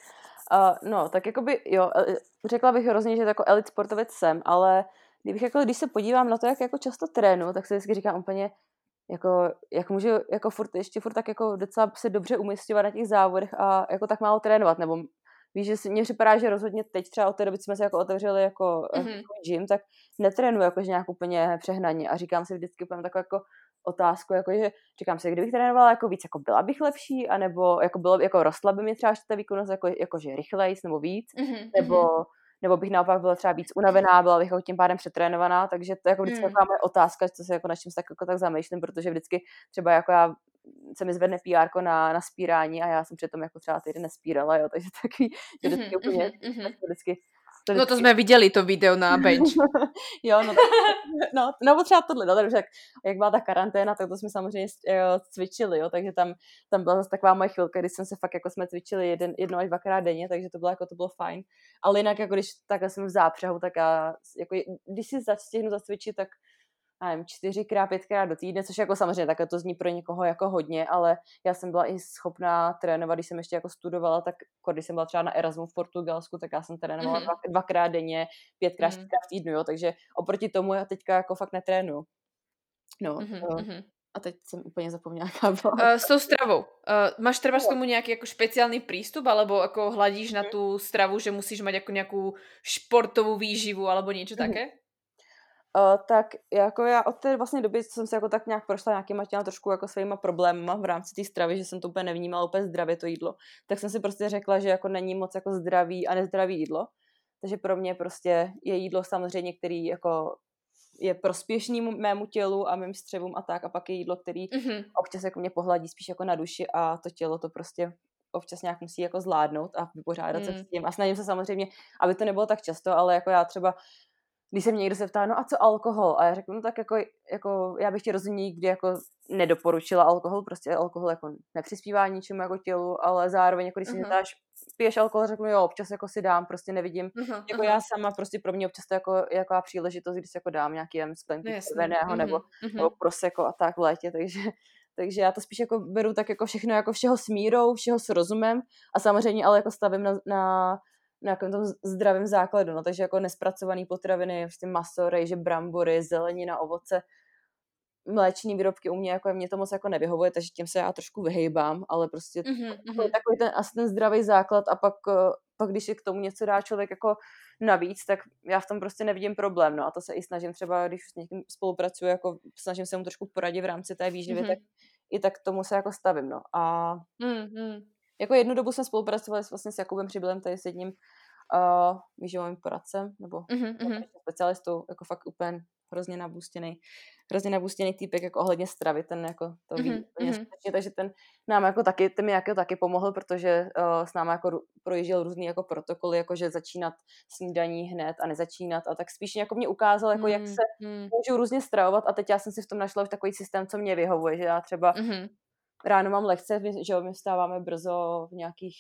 Uh, no, tak jakoby, jo, e, řekla bych hrozně, že jako elit sportovec jsem, ale kdybych jako, když se podívám na to, jak jako často trénu, tak si vždycky říkám úplně, jako, jak můžu jako furt, ještě furt tak jako docela se dobře umistovat na těch závodech a jako tak málo trénovat, nebo víš, že si, mně připadá, že rozhodně teď třeba od té doby, co jsme se jako otevřeli jako, mm-hmm. gym, tak netrénuji jakože nějak úplně přehnaně a říkám si vždycky úplně takovou jako otázku, jako že říkám si, kdybych trénovala jako víc, jako byla bych lepší, anebo jako bylo, jako rostla by mi třeba ta výkonnost jako, jako že rychlejc nebo víc, mm-hmm. nebo nebo bych naopak byla třeba víc unavená, byla bych jako tím pádem přetrénovaná, takže to je jako vždycky mm. taková moje otázka, co se jako na čím se tak, jako tak zamýšlím, protože vždycky třeba jako já se mi zvedne PR na, na spírání a já jsem přitom jako třeba týden nespírala, jo, takže takový, že vždycky mm-hmm, úplně, mm-hmm. vždycky to no to jsme viděli, to video na bench. jo, no, no, no třeba tohle, no, takže jak, jak byla ta karanténa, tak to jsme samozřejmě jo, cvičili, jo, takže tam, tam byla zase taková moje chvilka, kdy jsme se fakt jako jsme cvičili jeden, jedno až dvakrát denně, takže to bylo jako, to bylo fajn. Ale jinak jako když takhle jsem v zápřehu, tak já, jako, když si stihnu zacvičit, tak nevím, čtyřikrát, pětkrát do týdne, což jako samozřejmě takhle to zní pro někoho jako hodně, ale já jsem byla i schopná trénovat, když jsem ještě jako studovala, tak jako když jsem byla třeba na Erasmu v Portugalsku, tak já jsem trénovala mm-hmm. dva, dvakrát denně, pětkrát, mm-hmm. čtyřikrát v týdnu, jo, takže oproti tomu já teďka jako fakt netrénu. No, mm-hmm. A teď jsem úplně zapomněla, jaká byla. Uh, s tou stravou. Uh, máš třeba s tomu nějaký jako speciální přístup, alebo jako hladíš na mhm. tu stravu, že musíš mít jako nějakou športovou výživu, alebo něco mm-hmm. také? Uh, tak jako já od té vlastně doby, co jsem se jako tak nějak prošla nějakýma těma trošku jako svýma problémama v rámci té stravy, že jsem to úplně nevnímala úplně zdravě to jídlo, tak jsem si prostě řekla, že jako není moc jako zdravý a nezdravý jídlo. Takže pro mě prostě je jídlo samozřejmě, který jako je prospěšný mému tělu a mým střevům a tak, a pak je jídlo, který mm-hmm. občas jako mě pohladí spíš jako na duši a to tělo to prostě občas nějak musí jako zvládnout a vypořádat mm. se s tím. A snažím se samozřejmě, aby to nebylo tak často, ale jako já třeba když se mě někdo se ptá, no a co alkohol? A já řeknu, no tak jako, jako já bych ti rozhodně nikdy jako nedoporučila alkohol, prostě alkohol jako nepřispívá ničemu jako tělu, ale zároveň jako když uh-huh. mě ptáš, piješ alkohol, řeknu jo, občas jako si dám, prostě nevidím, uh-huh, jako uh-huh. já sama, prostě pro mě občas to jako, jako příležitost, když si jako dám nějaký jem sklenku no, uh-huh, nebo, uh-huh. nebo proseko a tak v létě, takže takže já to spíš jako beru tak jako všechno jako všeho s mírou, všeho s rozumem a samozřejmě ale jako stavím na, na na nějakém tom zdravém základu, no, takže jako nespracované potraviny, prostě maso, rejže, brambory, zelenina, ovoce, mléčné výrobky u mě, jako mě to moc jako nevyhovuje, takže tím se já trošku vyhejbám, ale prostě mm-hmm. takový, takový ten, asi ten zdravý základ a pak, eh, pak když si k tomu něco dá člověk jako navíc, tak já v tom prostě nevidím problém, no a to se i snažím třeba, když s někým spolupracuju, jako snažím se mu trošku poradit v rámci té výživy, mm-hmm. tak i tak tomu se jako stavím, no a mm-hmm. Jako jednu dobu jsme spolupracovali vlastně s Jakubem Přibylem, tady s jedním uh, výživovým poradcem, nebo mm-hmm. specialistou, jako fakt úplně hrozně nabůstěný, hrozně nabůstěný týpek jako ohledně stravy, ten jako to ví mm-hmm. takže ten nám jako taky, ten mi jako taky pomohl, protože uh, s námi jako projížděl různý jako protokoly, jako že začínat snídaní hned a nezačínat a tak spíš jako mě ukázal, jako mm-hmm. jak se mm-hmm. můžu různě stravovat a teď já jsem si v tom našla už takový systém, co mě vyhovuje, že já třeba mm-hmm ráno mám lekce, že my vstáváme brzo v nějakých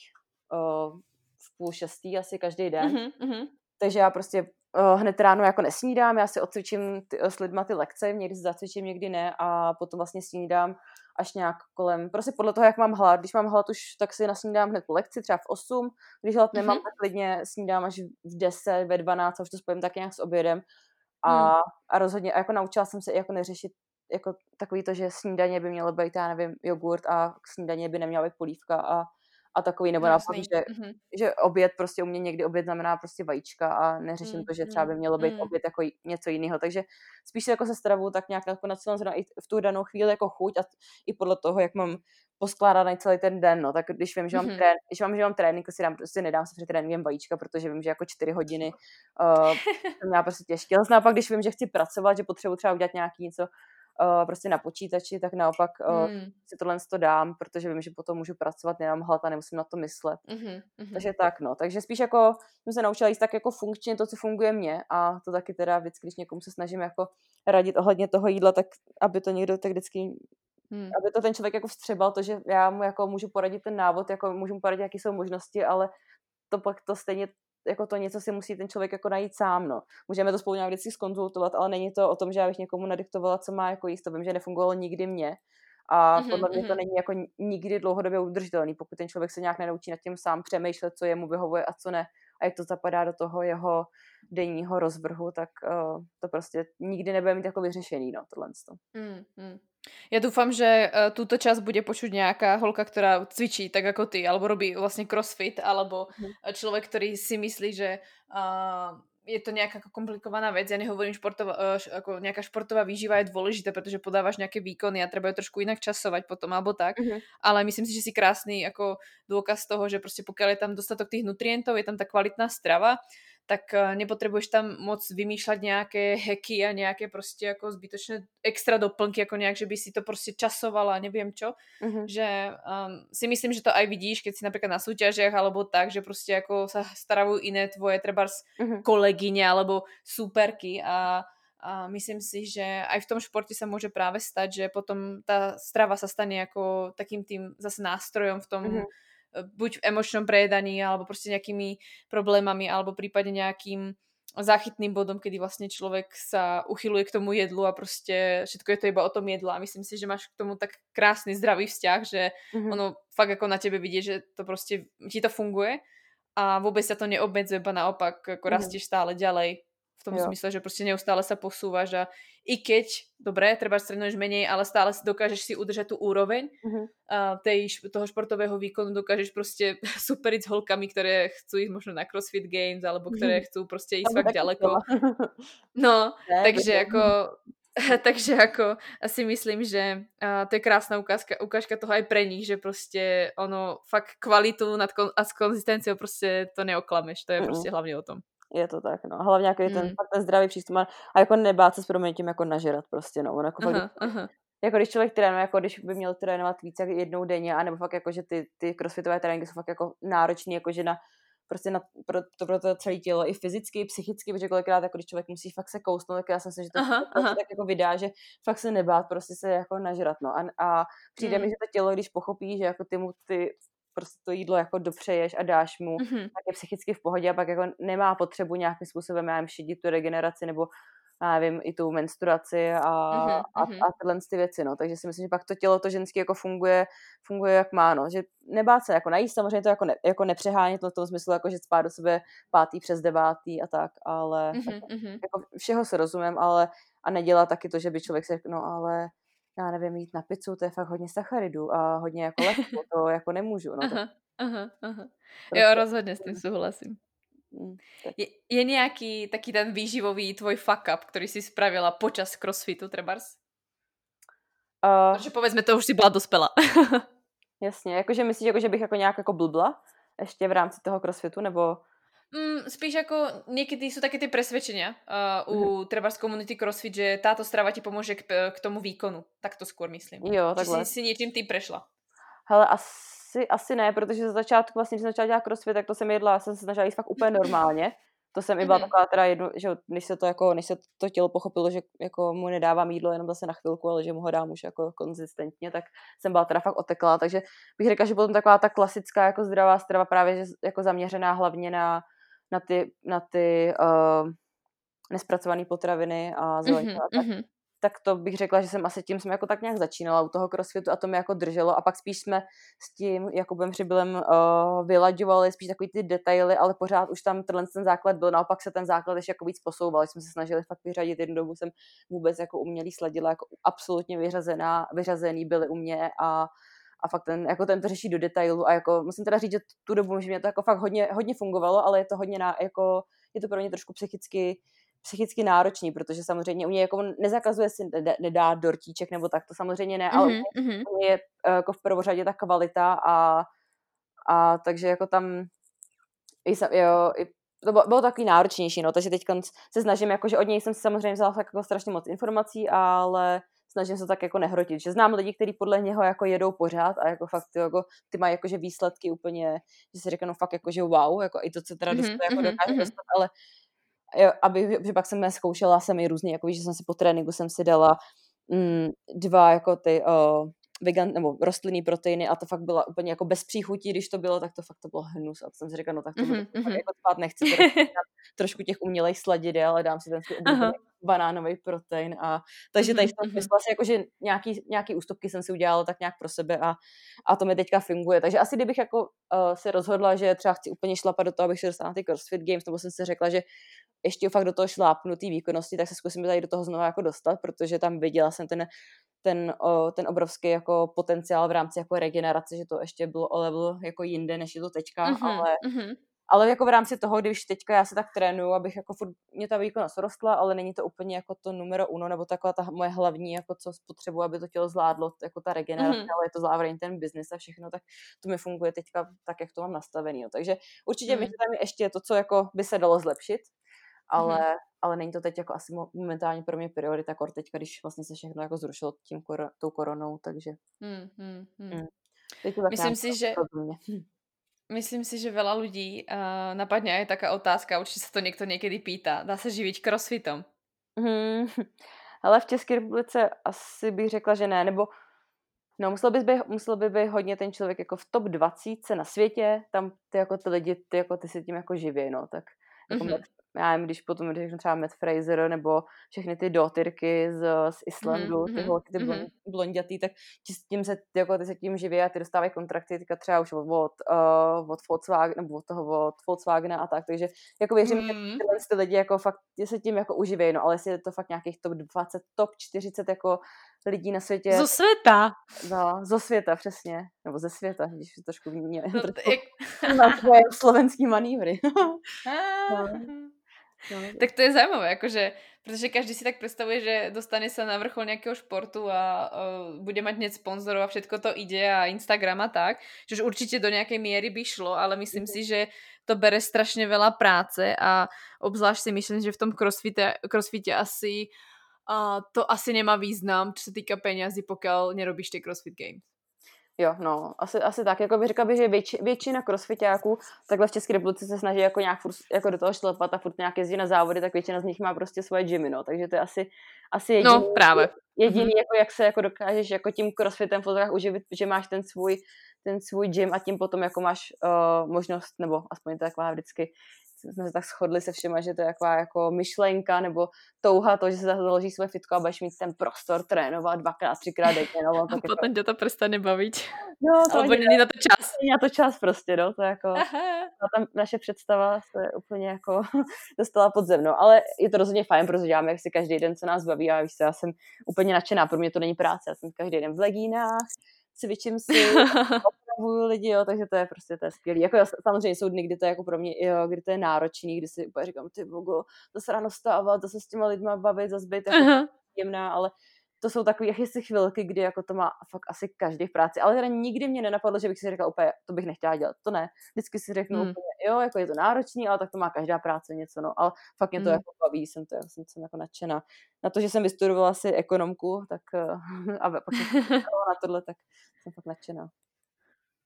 uh, v půl šestý asi každý den. Mm-hmm. Takže já prostě uh, hned ráno jako nesnídám, já si odcvičím ty, s lidma ty lekce, někdy si zacvičím, někdy ne a potom vlastně snídám až nějak kolem, prostě podle toho, jak mám hlad. Když mám hlad už, tak si nasnídám hned po lekci, třeba v 8. Když hlad nemám, mm-hmm. tak klidně snídám až v 10, ve 12, už to spojím tak nějak s obědem. A, mm. a rozhodně, a jako naučila jsem se i jako neřešit jako takový to, že snídaně by mělo být, já nevím, jogurt a k snídaně by neměla být polívka a a takový, nebo no, naopak, že, mm-hmm. že oběd prostě u mě někdy oběd znamená prostě vajíčka a neřeším mm, to, že třeba by mělo být mm. oběd jako něco jiného. Takže spíš jako se stravou tak nějak na celou zrovna i v tu danou chvíli jako chuť a i podle toho, jak mám poskládaný celý ten den, no, tak když vím, že mám, mm-hmm. trén, když mám, že mám trénink, si dám, prostě nedám se před tréninkem vajíčka, protože vím, že jako čtyři hodiny uh, to měla prostě těžké. Ale naopak, když vím, že chci pracovat, že potřebuji třeba udělat nějaký něco, uh, prostě na počítači, tak naopak uh, mm. si tohle to dám, protože vím, že potom můžu pracovat, nemám hlad a nemusím na to myslet. Mm-hmm. Takže tak, no. Takže spíš jako jsem se naučila jíst tak jako funkčně to, co funguje mně a to taky teda vždycky, když někomu se snažím jako radit ohledně toho jídla, tak aby to někdo tak vždycky Hmm. Aby to ten člověk jako vstřebal, to, že já mu jako můžu poradit ten návod, jako můžu mu poradit, jaké jsou možnosti, ale to pak to stejně jako to něco si musí ten člověk jako najít sám, no. Můžeme to spolu nějak vždycky skonzultovat, ale není to o tom, že já bych někomu nadiktovala, co má jako jíst, to vím, že nefungovalo nikdy mě. A mm-hmm, podle mě to mhm. není jako nikdy dlouhodobě udržitelný, pokud ten člověk se nějak nenaučí nad tím sám přemýšlet, co jemu vyhovuje a co ne, a jak to zapadá do toho jeho denního rozvrhu, tak uh, to prostě nikdy nebude mít jako vyřešený, no, tohle. Mm, Ja dúfam, že uh, túto časť bude počuť nejaká holka, ktorá cvičí tak ako ty, alebo robí vlastne crossfit, alebo mm. človek, ktorý si myslí, že uh, je to nejaká komplikovaná vec. Ja nehovorím, športová, uh, ako nejaká športová výživa je dôležité, pretože podávaš nejaké výkony a treba ju trošku inak časovať potom, alebo tak. Mm-hmm. Ale myslím si, že si krásny ako dôkaz toho, že prostě pokiaľ je tam dostatok tých nutrientov, je tam ta kvalitná strava, tak eh, nepotřebuješ tam moc vymýšlet nějaké heky a nějaké prostě jako zbytočné extra doplnky, jako nějak, že by si to prostě časovala, nevím čo. Uh-huh. Že um, si myslím, že to aj vidíš, keď si například na súťažiach alebo tak, že prostě jako sa staravujú iné tvoje trebárs uh-huh. kolegyně alebo superky a a myslím si, že aj v tom športe sa môže práve stať, že potom tá strava sa stane ako takým tým zase nástrojom v tom, mm-hmm buď v emočnom prejedaní, alebo prostě nejakými problémami, alebo prípadne nejakým záchytným bodom, kedy vlastně člověk sa uchyluje k tomu jedlu a prostě všetko je to iba o tom jedlu a myslím si, že máš k tomu tak krásný zdravý vzťah, že mm-hmm. ono fakt jako na tebe vidí, že to prostě ti to funguje a vůbec sa to neobmedzuje, ba naopak jako mm-hmm. rastíš stále ďalej v tom jo. smysle, že prostě neustále sa posúvaš a i keď, dobré, treba strednúť menej, ale stále si dokážeš si udržať tú úroveň uh-huh. a tej, toho športového výkonu, dokážeš prostě superiť s holkami, ktoré chcú ísť možno na CrossFit Games, alebo ktoré uh-huh. chcú prostě ísť fakt ďaleko. No, ne, takže jako takže jako asi myslím, že uh, to je krásná ukázka, ukážka toho aj pre nich, že prostě ono fakt kvalitu nad kon- a s konzistenciou prostě to neoklameš, to je mm. prostě hlavně o tom je to tak, no. Hlavně jako mm. ten, ten zdravý přístup a, a jako nebát se s proměnitím jako nažerat prostě, no. On jako, aha, fakt, aha. jako když člověk trénuje, jako když by měl trénovat víc jak jednou denně, anebo fakt jako, že ty, ty crossfitové tréninky jsou fakt jako náročný, jako že na prostě na, pro, to, pro to celé tělo, i fyzicky, i psychicky, protože kolikrát, jako když člověk musí fakt se kousnout, tak já jsem si, že to aha, prostě aha. tak jako vydá, že fakt se nebát, prostě se jako nažrat, no. A, a přijde mm. mi, že to tělo, když pochopí, že jako ty mu ty prostě to jídlo jako dopřeješ a dáš mu, mm-hmm. tak je psychicky v pohodě a pak jako nemá potřebu nějakým způsobem, já nevím, šidit tu regeneraci nebo já nevím, i tu menstruaci a, mm-hmm. a, a tyhle ty věci, no. Takže si myslím, že pak to tělo, to ženské jako funguje, funguje jak má, no. Že nebát se jako najíst, samozřejmě to jako, ne, jako nepřehánět to v tom smyslu, jako že spát do sebe pátý přes devátý a tak, ale mm-hmm. jako, jako všeho se rozumím, ale a nedělá taky to, že by člověk se řekl, no ale já nevím, jít na pizzu, to je fakt hodně sacharidů a hodně jako lehko, to jako nemůžu. No, aha, aha, aha. Jo, rozhodně s tím souhlasím. Mm, je, je nějaký taký ten výživový tvoj fuck up, který si spravila počas crossfitu, trebars? Uh, Protože povedzme, to už si byla dospěla. jasně, jakože myslíš, jako, že bych jako nějak jako blbla ještě v rámci toho crossfitu, nebo Mm, spíš jako někdy jsou taky ty presvedčenia uh, u mm. třeba z komunity CrossFit, že táto strava ti pomůže k, k tomu výkonu. Tak to skôr myslím. Jo, takhle. Či si, si něčím ty prešla? Hele, asi, asi ne, protože za začátku vlastně, když jsem začala dělat crossfit, tak to jsem jedla, jsem se snažila jíst fakt úplně normálně. To jsem i byla mm-hmm. taková teda jednu, že než se to jako, než se to tělo pochopilo, že jako mu nedávám jídlo jenom zase na chvilku, ale že mu ho dám už jako konzistentně, tak jsem byla teda fakt oteklá, takže bych řekla, že potom taková ta klasická jako zdravá strava právě že jako zaměřená hlavně na na ty, na ty uh, nespracované potraviny a zelenina. Mm-hmm, mm-hmm. tak to bych řekla, že jsem asi tím jsem jako tak nějak začínala u toho crossfitu a to mě jako drželo a pak spíš jsme s tím Jakubem Přibylem uh, vylaďovali spíš takový ty detaily, ale pořád už tam tenhle ten základ byl, naopak se ten základ ještě jako víc posouval, jsme se snažili fakt vyřadit, jednu dobu jsem vůbec jako umělý sladila, jako absolutně vyřazená, vyřazený byly u mě a a fakt ten, jako ten to řeší do detailu a jako musím teda říct, že tu dobu, že mě to jako fakt hodně, hodně fungovalo, ale je to hodně na, jako, je to pro mě trošku psychicky psychicky náročný, protože samozřejmě u něj jako nezakazuje si nedá dortíček nebo tak, to samozřejmě ne, ale mm-hmm. u něj je jako v prvořadě ta kvalita a, a takže jako tam i, jo, i to bylo, bylo takový náročnější, no, takže teď se snažím, jako, že od něj jsem si samozřejmě vzala jako strašně moc informací, ale snažím se tak jako nehrotit, že znám lidi, kteří podle něho jako jedou pořád a jako fakt ty, jako, ty mají jakože výsledky úplně, že si řeknou fakt jako, že wow, jako i to, co teda mm-hmm, jako mm-hmm, dokáže mm-hmm. dostat, ale jo, aby, že pak jsem zkoušela jsem i různý, jako víš, že jsem si po tréninku jsem si dala mm, dva jako ty uh, vegan, nebo rostlinný proteiny a to fakt byla úplně jako bez příchutí, když to bylo, tak to fakt to bylo hnus a to jsem si řekla, no tak to, mm-hmm. jako spát nechci, trošku těch umělejch sladidel, ale dám si ten svůj banánový protein a takže tady v tom smyslu asi jako, že nějaký, nějaký ústupky jsem si udělala tak nějak pro sebe a, a to mi teďka funguje. Takže asi kdybych jako uh, se rozhodla, že třeba chci úplně šlapat do toho, abych se dostala na ty CrossFit Games, nebo jsem si řekla, že ještě fakt do toho šlápnu té výkonnosti, tak se zkusím tady do toho znovu jako dostat, protože tam viděla jsem ten, ten, o, ten obrovský jako potenciál v rámci jako regenerace, že to ještě bylo o level jako jinde, než je to teďka, mm-hmm, ale, mm-hmm. Ale jako v rámci toho, když teďka já se tak trénuju, abych jako furt, mě ta výkonnost rostla, ale není to úplně jako to numero uno, nebo taková ta moje hlavní, jako co spotřebuji, aby to tělo zvládlo, jako ta regenerace, mm-hmm. ale je to zároveň ten biznis a všechno, tak to mi funguje teďka tak, jak to mám nastavený. Jo. Takže určitě mm-hmm. tam je ještě to, co jako by se dalo zlepšit, ale, mm-hmm. ale není to teď jako asi momentálně pro mě priorita, kor teďka, když vlastně se všechno jako zrušilo tím kor- tou koronou, takže mm-hmm. mm. Teď to Myslím si, že Myslím si, že veľa ľudí uh, napadne aj taká otázka, určitě se to někdo někdy pýta. Dá se živit crossfitom? Hmm. Ale v České republice asi bych řekla, že ne, nebo no, musel by, být, musel by být hodně ten člověk jako v top 20 na světě, tam ty jako ty lidi, ty jako ty se tím jako živí, no, tak jako mm-hmm já nevím, když potom řeknu třeba Matt Fraser nebo všechny ty dotyrky z, z Islandu, mm-hmm, ty holky, ty mm-hmm. blondětý, tak ti s tím se, ty, jako, ty se tím živí a ty dostávají kontrakty teďka třeba už od, od, uh, od Volkswagen, nebo od toho od Volkswagena a tak, takže jako věřím, mm. že ty lidi jako fakt se tím jako uživí, no ale jestli je to fakt nějakých top 20, top 40 jako lidí na světě. Zo světa. No, zo světa, přesně. Nebo ze světa, když trošku mě no, jak... na tvoje slovenský manívry. no. No. Tak to je zajímavé, jakože, protože každý si tak představuje, že dostane se na vrchol nějakého športu a uh, bude mať hneď sponzorov a všetko to ide a Instagram a tak, že určitě do nějaké míry by šlo, ale myslím si, že to bere strašně veľa práce a obzvlášť si myslím, že v tom crossfite, crossfite asi uh, to asi nemá význam, co se týká penězí, pokud nerobíš ty CrossFit Games. Jo, no, asi, asi tak. Jako bych řekla bych, že větši, většina crossfitáků takhle v České republice se snaží jako nějak furt, jako do toho šlepat a furt nějak jezdí na závody, tak většina z nich má prostě svoje gymy, no. Takže to je asi, asi jediný, no, právě. jediný mm-hmm. jako jak se jako dokážeš jako tím crossfitem v uživit, že máš ten svůj, ten svůj gym a tím potom jako máš uh, možnost, nebo aspoň to taková vždycky, jsme se tak shodli se všema, že to je taková jako myšlenka nebo touha to, že se založí svoje fitko a budeš mít ten prostor trénovat dvakrát, třikrát denně. No, a jako... potom tě to přestane bavit. No, to Alebo není na to čas. Není na to čas prostě, no, to jako, a tam naše představa se úplně jako dostala pod zem, no, ale je to rozhodně fajn, protože děláme jak si každý den, co nás baví a víš já jsem úplně nadšená, pro mě to není práce, já jsem každý den v legínách, cvičím si, opravuju lidi, jo, takže to je prostě to je skvělý. Jako samozřejmě jsou dny, kdy to je jako pro mě, jo, kdy to je náročný, kdy si úplně říkám, ty bogo, se ráno stávat, to se s těma lidma bavit, zase být jako uh-huh. jemná, ale to jsou takové jakýsi chvilky, kdy jako to má fakt asi každý v práci. Ale teda nikdy mě nenapadlo, že bych si řekla úplně, to bych nechtěla dělat. To ne. Vždycky si řeknu hmm. úplně, jo, jako je to náročný, ale tak to má každá práce něco, no. Ale fakt mě to hmm. jako baví, jsem to, jsem, jsem jako nadšená. Na to, že jsem vystudovala si ekonomku, tak eh, a pak jsem na tohle, tak jsem fakt nadšená.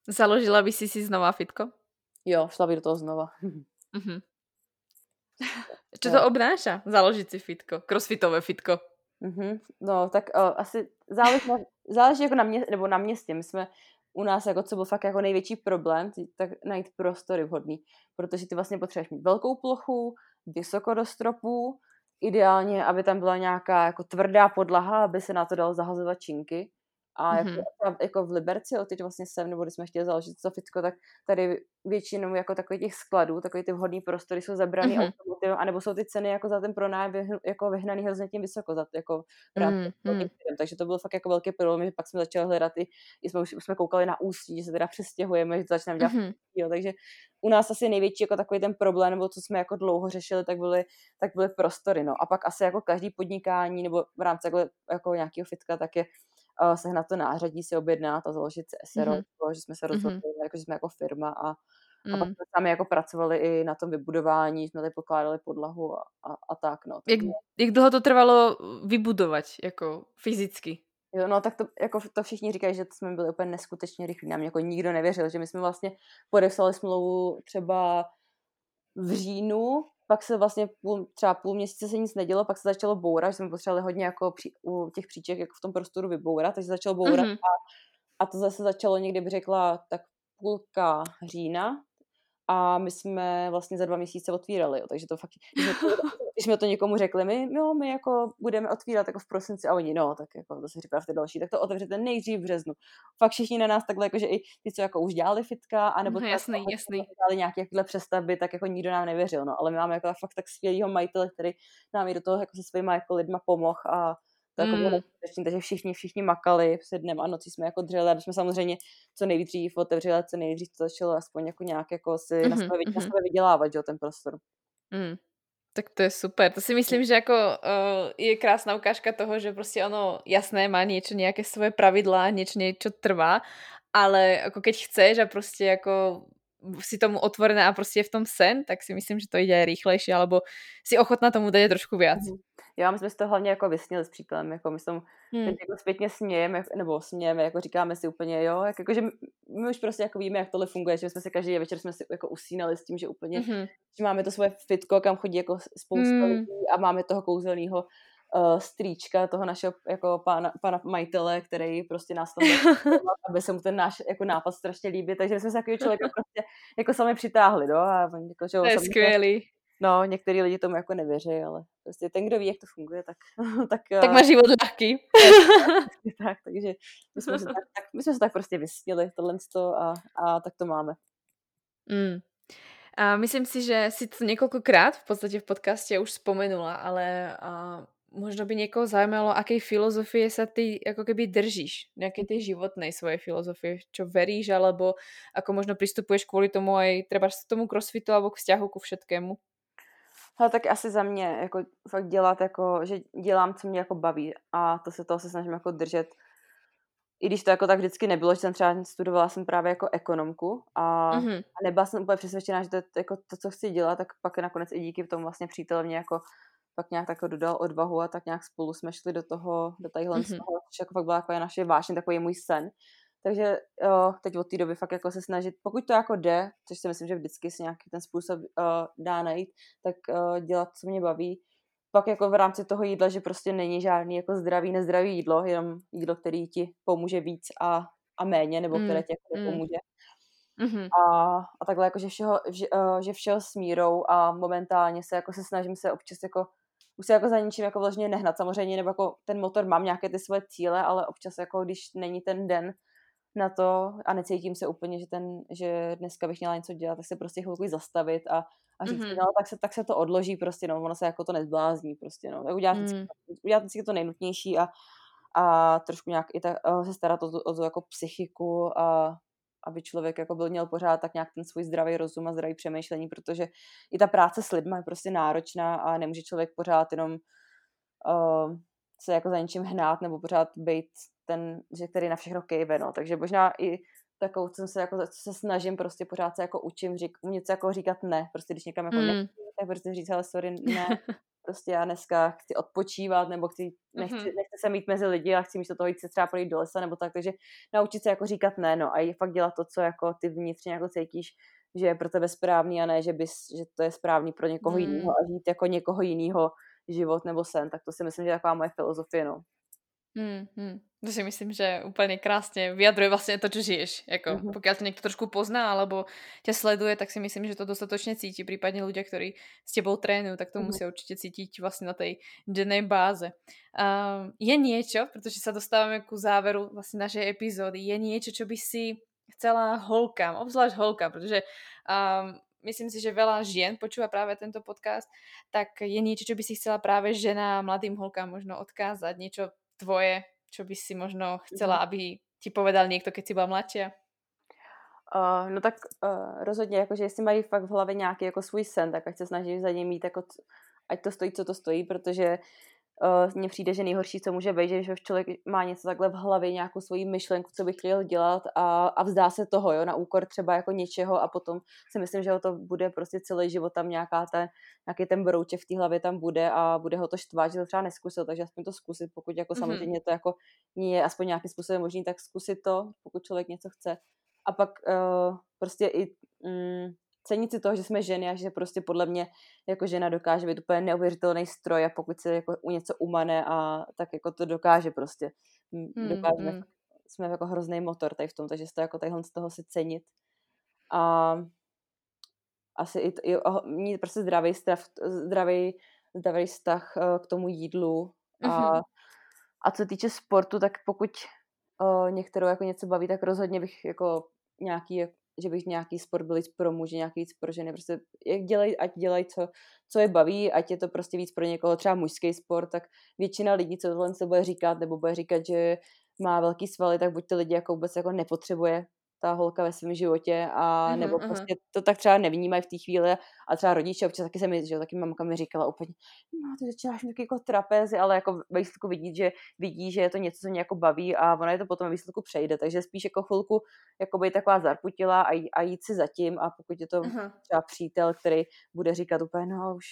Založila by si si znova fitko? Jo, šla by do toho znova. Mm-hmm. Čo to obnáša? Založit si fitko? Crossfitové fitko? Mm-hmm. No, tak uh, asi záleží, na, záleží jako na mě, nebo na městě. My jsme u nás, jako co byl fakt jako největší problém, tak najít prostory vhodný, protože ty vlastně potřebuješ mít velkou plochu, vysoko do stropu, ideálně, aby tam byla nějaká jako tvrdá podlaha, aby se na to dalo zahazovat činky. A mm-hmm. jako, jako v Liberci, jo, teď vlastně jsem, nebo když jsme chtěli založit Soficko, tak tady většinou jako takových těch skladů, takový ty vhodný prostory jsou zabraný mm-hmm. automotivem, anebo jsou ty ceny jako za ten pronájem jako vyhnaný hrozně tím vysoko, za, jako právě mm-hmm. Takže to bylo fakt jako velký problém, že pak jsme začali hledat i, i jsme, už jsme koukali na ústí, že se teda přestěhujeme, že to začneme dělat mm-hmm. jo, takže u nás asi největší jako takový ten problém, nebo co jsme jako dlouho řešili, tak byly, tak byly prostory, no. A pak asi jako každý podnikání, nebo v rámci jako, jako nějakého fitka, tak je uh, sehnat to nářadí, si objednat a založit SRO, mm-hmm. že jsme se rozhodli, mm-hmm. jako, že jsme jako firma a, mm. a pak mm. jsme sami jako pracovali i na tom vybudování, jsme tady pokládali podlahu a, a, a tak, no. Jak, jak dlouho to trvalo vybudovat, jako fyzicky? Jo, no tak to, jako to všichni říkají, že jsme byli úplně neskutečně rychlí. Nám jako nikdo nevěřil, že my jsme vlastně podepsali smlouvu třeba v říjnu pak se vlastně půl, třeba půl měsíce se nic nedělo, pak se začalo bourat, že jsme potřebovali hodně jako při, u těch příček jako v tom prostoru vybourat, takže začalo bourat mm-hmm. a, a to zase začalo někdy, by řekla, tak půlka října, a my jsme vlastně za dva měsíce otvírali, jo, takže to fakt, když jsme to, když jsme to někomu řekli, my, jo, my jako budeme otvírat jako v prosinci a oni, no, tak jako to si připravte další, tak to otevřete nejdřív v březnu. Fakt všichni na nás takhle, jakože i ty, co jako už dělali fitka, anebo no, jasný, tak, jasný. dělali nějaké jakýhle přestavby, tak jako nikdo nám nevěřil, no, ale my máme jako fakt tak skvělýho majitele, který nám i do toho jako se svýma jako lidma pomohl a to jako mm. takže všichni, všichni makali, se dnem a nocí jsme jako dřeli, aby jsme samozřejmě co nejdřív otevřeli, co nejdřív to začalo aspoň jako nějak jako si mm-hmm, na, sebe, mm-hmm. na sebe vydělávat, jo, ten prostor. Mm. Tak to je super. To si myslím, že jako uh, je krásná ukážka toho, že prostě ono jasné má niečo, nějaké svoje pravidla, niečo, niečo trvá, ale jako keď chceš a prostě jako si tomu otvorená a prostě je v tom sen, tak si myslím, že to jde rychlejší, alebo si ochotná tomu dát trošku víc. Mm-hmm. Já my jsme to hlavně jako vysněli s přítelem, jako my jsme hmm. jako zpětně smějeme, nebo smějeme, jako říkáme si úplně, jo, jak, jako, že my už prostě jako víme, jak tohle funguje, že jsme se každý večer jsme si jako usínali s tím, že úplně, mm-hmm. že máme to svoje fitko, kam chodí jako spousta mm. lidí a máme toho kouzelného uh, strýčka toho našeho jako pána, pana majitele, který prostě nás tam aby se mu ten náš jako nápad strašně líbí, takže jsme se takového člověka prostě jako sami přitáhli, no, a jako, že to je skvělý. No, některý lidi tomu jako nevěří, ale prostě ten, kdo ví, jak to funguje, tak... tak, tak má život lehký. tak, takže my jsme, se tak, tak, my jsme se tak prostě vysnili tohle a, a tak to máme. Mm. A myslím si, že si to několikrát v podstatě v podcaste už spomenula, ale a možno by někoho zajímalo, akej filozofie sa ty jako keby držíš, nějaké ty životnej svojej filozofie, čo veríš, alebo ako možno pristupuješ kvůli tomu aj třeba k tomu crossfitu alebo k vzťahu ku všetkému? Ale tak asi za mě, jako fakt dělat, jako, že dělám, co mě jako baví a to se toho se snažím jako držet. I když to jako tak vždycky nebylo, že jsem třeba studovala jsem právě jako ekonomku a, mm-hmm. a nebyla jsem úplně přesvědčená, že to je jako to, co chci dělat, tak pak nakonec i díky tomu vlastně přítel mě jako pak nějak tak dodal odvahu a tak nějak spolu jsme šli do toho, do tadyhle mm-hmm. toho, což jako fakt byla jako naše vášně, takový můj sen. Takže jo, teď od té doby fakt jako se snažit, pokud to jako jde, což si myslím, že vždycky si nějaký ten způsob uh, dá najít, tak uh, dělat, co mě baví. Pak jako v rámci toho jídla, že prostě není žádný jako zdravý, nezdravý jídlo, jenom jídlo, který ti pomůže víc a, a méně, nebo mm, které ti jako mm. pomůže. Mm-hmm. A, a takhle jako, že všeho, že, uh, že všeho s mírou a momentálně se jako se snažím se občas jako už se jako za ničím jako vložně nehnat samozřejmě, nebo jako ten motor mám nějaké ty svoje cíle, ale občas jako když není ten den, na to a necítím se úplně, že, ten, že dneska bych měla něco dělat, tak se prostě chvilku zastavit a, a říct, mm-hmm. no, tak se, tak se to odloží prostě, no, ono se jako to nezblázní prostě, no, tak udělat, mm. vždycky, udělat vždycky to nejnutnější a, a trošku nějak i ta, se starat o, o tu jako psychiku a aby člověk jako byl měl pořád tak nějak ten svůj zdravý rozum a zdravý přemýšlení, protože i ta práce s lidmi je prostě náročná a nemůže člověk pořád jenom uh, se jako za něčím hnát nebo pořád být ten, že který na všechno kejve, no. Takže možná i takovou, co se, jako, co se snažím prostě pořád se jako učím, řík, umět se jako říkat ne, prostě když někam jako mm. nechci, tak prostě říct, hele, sorry, ne, prostě já dneska chci odpočívat, nebo chci, nechci, mm-hmm. nechci se mít mezi lidi a chci místo toho jít se třeba projít do lesa, nebo tak, takže naučit se jako říkat ne, no a i fakt dělat to, co jako ty vnitřně jako cítíš, že je pro tebe správný a ne, že, bys, že to je správný pro někoho mm. jiného a žít jako někoho jiného život nebo sen, tak to si myslím, že je taková moje filozofie, no. Hmm, hmm. To si myslím, že úplně krásně vyjadruje vlastně to, čo žiješ. Jako, mm-hmm. Pokud to někdo trošku pozná, alebo tě sleduje, tak si myslím, že to dostatečně cítí. Případně lidé, kteří s tebou trénují, tak to mm-hmm. musí určitě cítit vlastně na té denné báze. Um, je něco, protože se dostáváme ku záveru vlastně našej epizódy, je něco, čo by si chcela holkám, obzvlášť holkám, protože um, myslím si, že veľa žien počúva práve tento podcast, tak je niečo, čo by si chcela práve žena mladým holkám možno odkázať, niečo tvoje, čo by si možno chcela, mhm. aby ti povedal někdo, keď si byla mladší? Uh, no tak uh, rozhodně, jakože jestli mají fakt v hlavě nějaký jako svůj sen, tak ať se snaží za ním mít, jako, ať to stojí, co to stojí, protože uh, mně přijde, že nejhorší, co může být, že když člověk má něco takhle v hlavě, nějakou svoji myšlenku, co by chtěl dělat a, a vzdá se toho, jo, na úkor třeba jako něčeho a potom si myslím, že ho to bude prostě celý život tam nějaká ten, nějaký ten brouče v té hlavě tam bude a bude ho to štvát, že to třeba neskusil, takže aspoň to zkusit, pokud jako mm-hmm. samozřejmě to jako je aspoň nějakým způsobem možný, tak zkusit to, pokud člověk něco chce. A pak uh, prostě i mm, cenit si toho, že jsme ženy a že prostě podle mě jako žena dokáže být úplně neuvěřitelný stroj a pokud se jako u něco umane a tak jako to dokáže prostě. Hmm, Dokážeme, hmm. jsme jako hrozný motor tady v tom, takže to jako tadyhle z toho si cenit. A asi i, to, i mít prostě zdravý, strav, zdravý, zdravý vztah eh, k tomu jídlu a, mm-hmm. a co týče sportu, tak pokud uh, některou jako něco baví, tak rozhodně bych jako nějaký že bych nějaký sport byl víc pro muže, nějaký víc pro ženy, prostě jak dělej, ať dělají, co, co je baví, ať je to prostě víc pro někoho, třeba mužský sport, tak většina lidí, co tohle se bude říkat, nebo bude říkat, že má velký svaly, tak buď ty lidi jako vůbec jako nepotřebuje, ta holka ve svém životě a mm-hmm, nebo prostě to tak třeba nevnímají v té chvíli a třeba rodiče občas taky se mi, že taky mamka mi říkala úplně, no ty začínáš mít jako trapézy, ale jako ve výsledku vidí, že vidí, že je to něco, co mě jako baví a ona je to potom ve výsledku přejde, takže spíš jako chvilku jako být taková zarputila a, a jít si zatím a pokud je to mm-hmm. třeba přítel, který bude říkat úplně, no už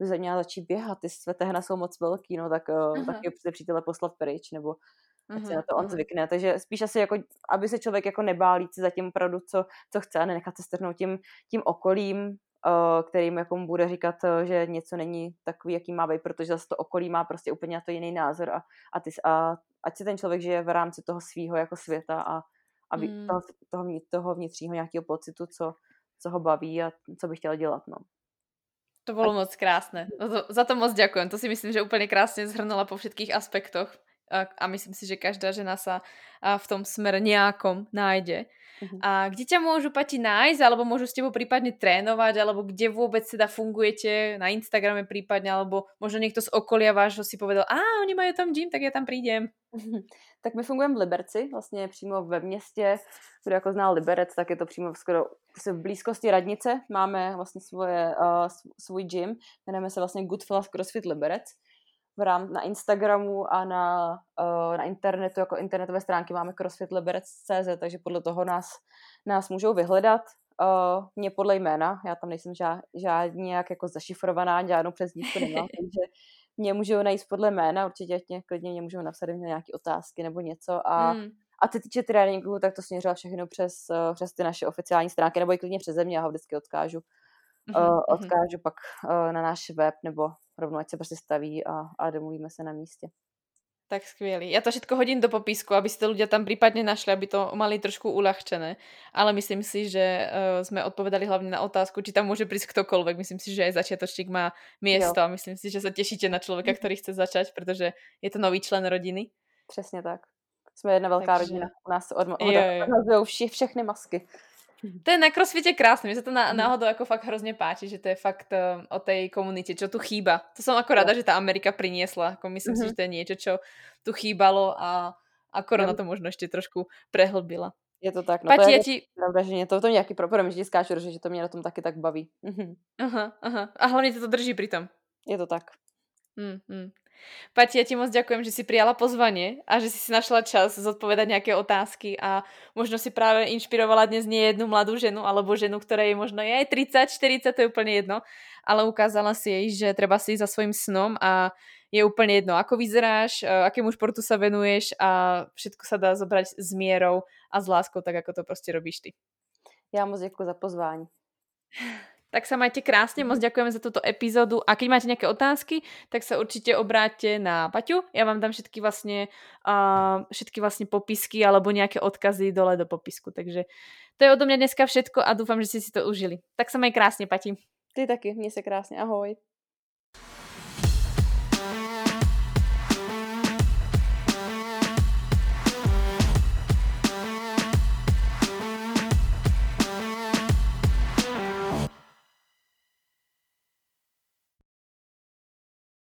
by měla začít běhat, ty své tehna jsou moc velký, no tak uh, uh-huh. taky se přítele poslat pryč, nebo ať se na to on zvykne. Takže spíš asi jako, aby se člověk jako nebál jít si za tím opravdu, co, co chce a nenechat se strhnout tím, tím okolím, uh, kterým jako mu bude říkat, uh, že něco není takový, jaký má být, protože zase to okolí má prostě úplně na to jiný názor a, a, ty, a ať si ten člověk žije v rámci toho svého jako světa a, a mm. toho, toho, toho vnitřního nějakého pocitu, co, co ho baví a co by chtěl dělat. No. To bylo moc krásné. Za to, za to moc děkuji. To si myslím, že úplně krásně zhrnula po všetkých aspektoch a, a myslím si, že každá žena sa a v tom smere nejakom nájde. Uh-huh. A kde ťa môžu pati nájsť, alebo môžu s tebou prípadne trénovať, alebo kde vôbec teda fungujete na Instagrame prípadne, alebo možno niekto z okolia vášho si povedal, a oni mají tam gym, tak já tam prídem. Tak my fungujeme v Liberci, vlastně přímo ve městě, kdo jako zná Liberec, tak je to přímo skoro v blízkosti radnice. Máme vlastně svoje, uh, svůj gym, jmenujeme se vlastně Goodfellas CrossFit Liberec v rám, na Instagramu a na, uh, na internetu, jako internetové stránky máme crossfitleberec.cz, takže podle toho nás, nás můžou vyhledat. Uh, mě podle jména, já tam nejsem žád, žádný nějak jako zašifrovaná, žádnou přezdívku nemám, takže mě můžou najít podle jména, určitě mě, klidně mě můžou napsat mě nějaké otázky nebo něco a hmm. A co týče tréninku, tak to směřila všechno přes, uh, přes ty naše oficiální stránky, nebo i klidně přes mě, já ho vždycky odkážu. Mm-hmm. Uh, odkážu pak uh, na náš web, nebo rovnou ať se prostě staví a, a domluvíme se na místě. Tak skvělý. Já to všetko hodím do popisku, aby si to ľudia tam prípadne našli, aby to mali trošku uľahčené. Ale myslím si, že uh, sme odpovedali hlavne na otázku, či tam môže prísť ktokoľvek. Myslím si, že aj začiatočník má miesto jo. a myslím si, že sa tešíte na člověka, mhm. který chce začať, protože je to nový člen rodiny. Přesně tak. Jsme jedna velká Takže... rodina. U nás od, od, od, vši, všechny masky. To je na crossfite krásne, mi sa to na, mhm. náhodou ako fakt hrozne páči, že to je fakt uh, o tej komunite, čo tu chýba. To som ako rada, že tá Amerika priniesla, ako myslím mm-hmm. si, mhm. že to je niečo, čo tu chýbalo a, a korona to možno ešte trošku prehlbila. Je to tak, no Pati, to je ti... pravda, že mě to, to nějaký problém, že skáču, že to mě na tom taky tak baví. Aha, aha. A hlavně to drží pri tom. Je to tak. Mm, mm. Pati, ja ti moc ďakujem, že si prijala pozvanie a že si si našla čas zodpovedať nejaké otázky a možno si práve inšpirovala dnes nie jednu mladú ženu alebo ženu, ktorá je možno je aj 30, 40, to je úplne jedno, ale ukázala si jej, že treba si za svojim snom a je úplne jedno, ako vyzeráš, e, akému športu sa venuješ a všetko sa dá zobrať s mierou a s láskou, tak ako to prostě robíš ty. Já moc děkuji za pozvání. Tak sa majte krásne, moc ďakujeme za túto epizódu a keď máte nejaké otázky, tak sa určite obráťte na Paťu. Ja vám dám všetky vlastne, uh, všetky vlastne popisky alebo nejaké odkazy dole do popisku. Takže to je odo mňa dneska všetko a dúfam, že ste si to užili. Tak sa maj krásne, Pati. Ty taky, měj se krásně, ahoj.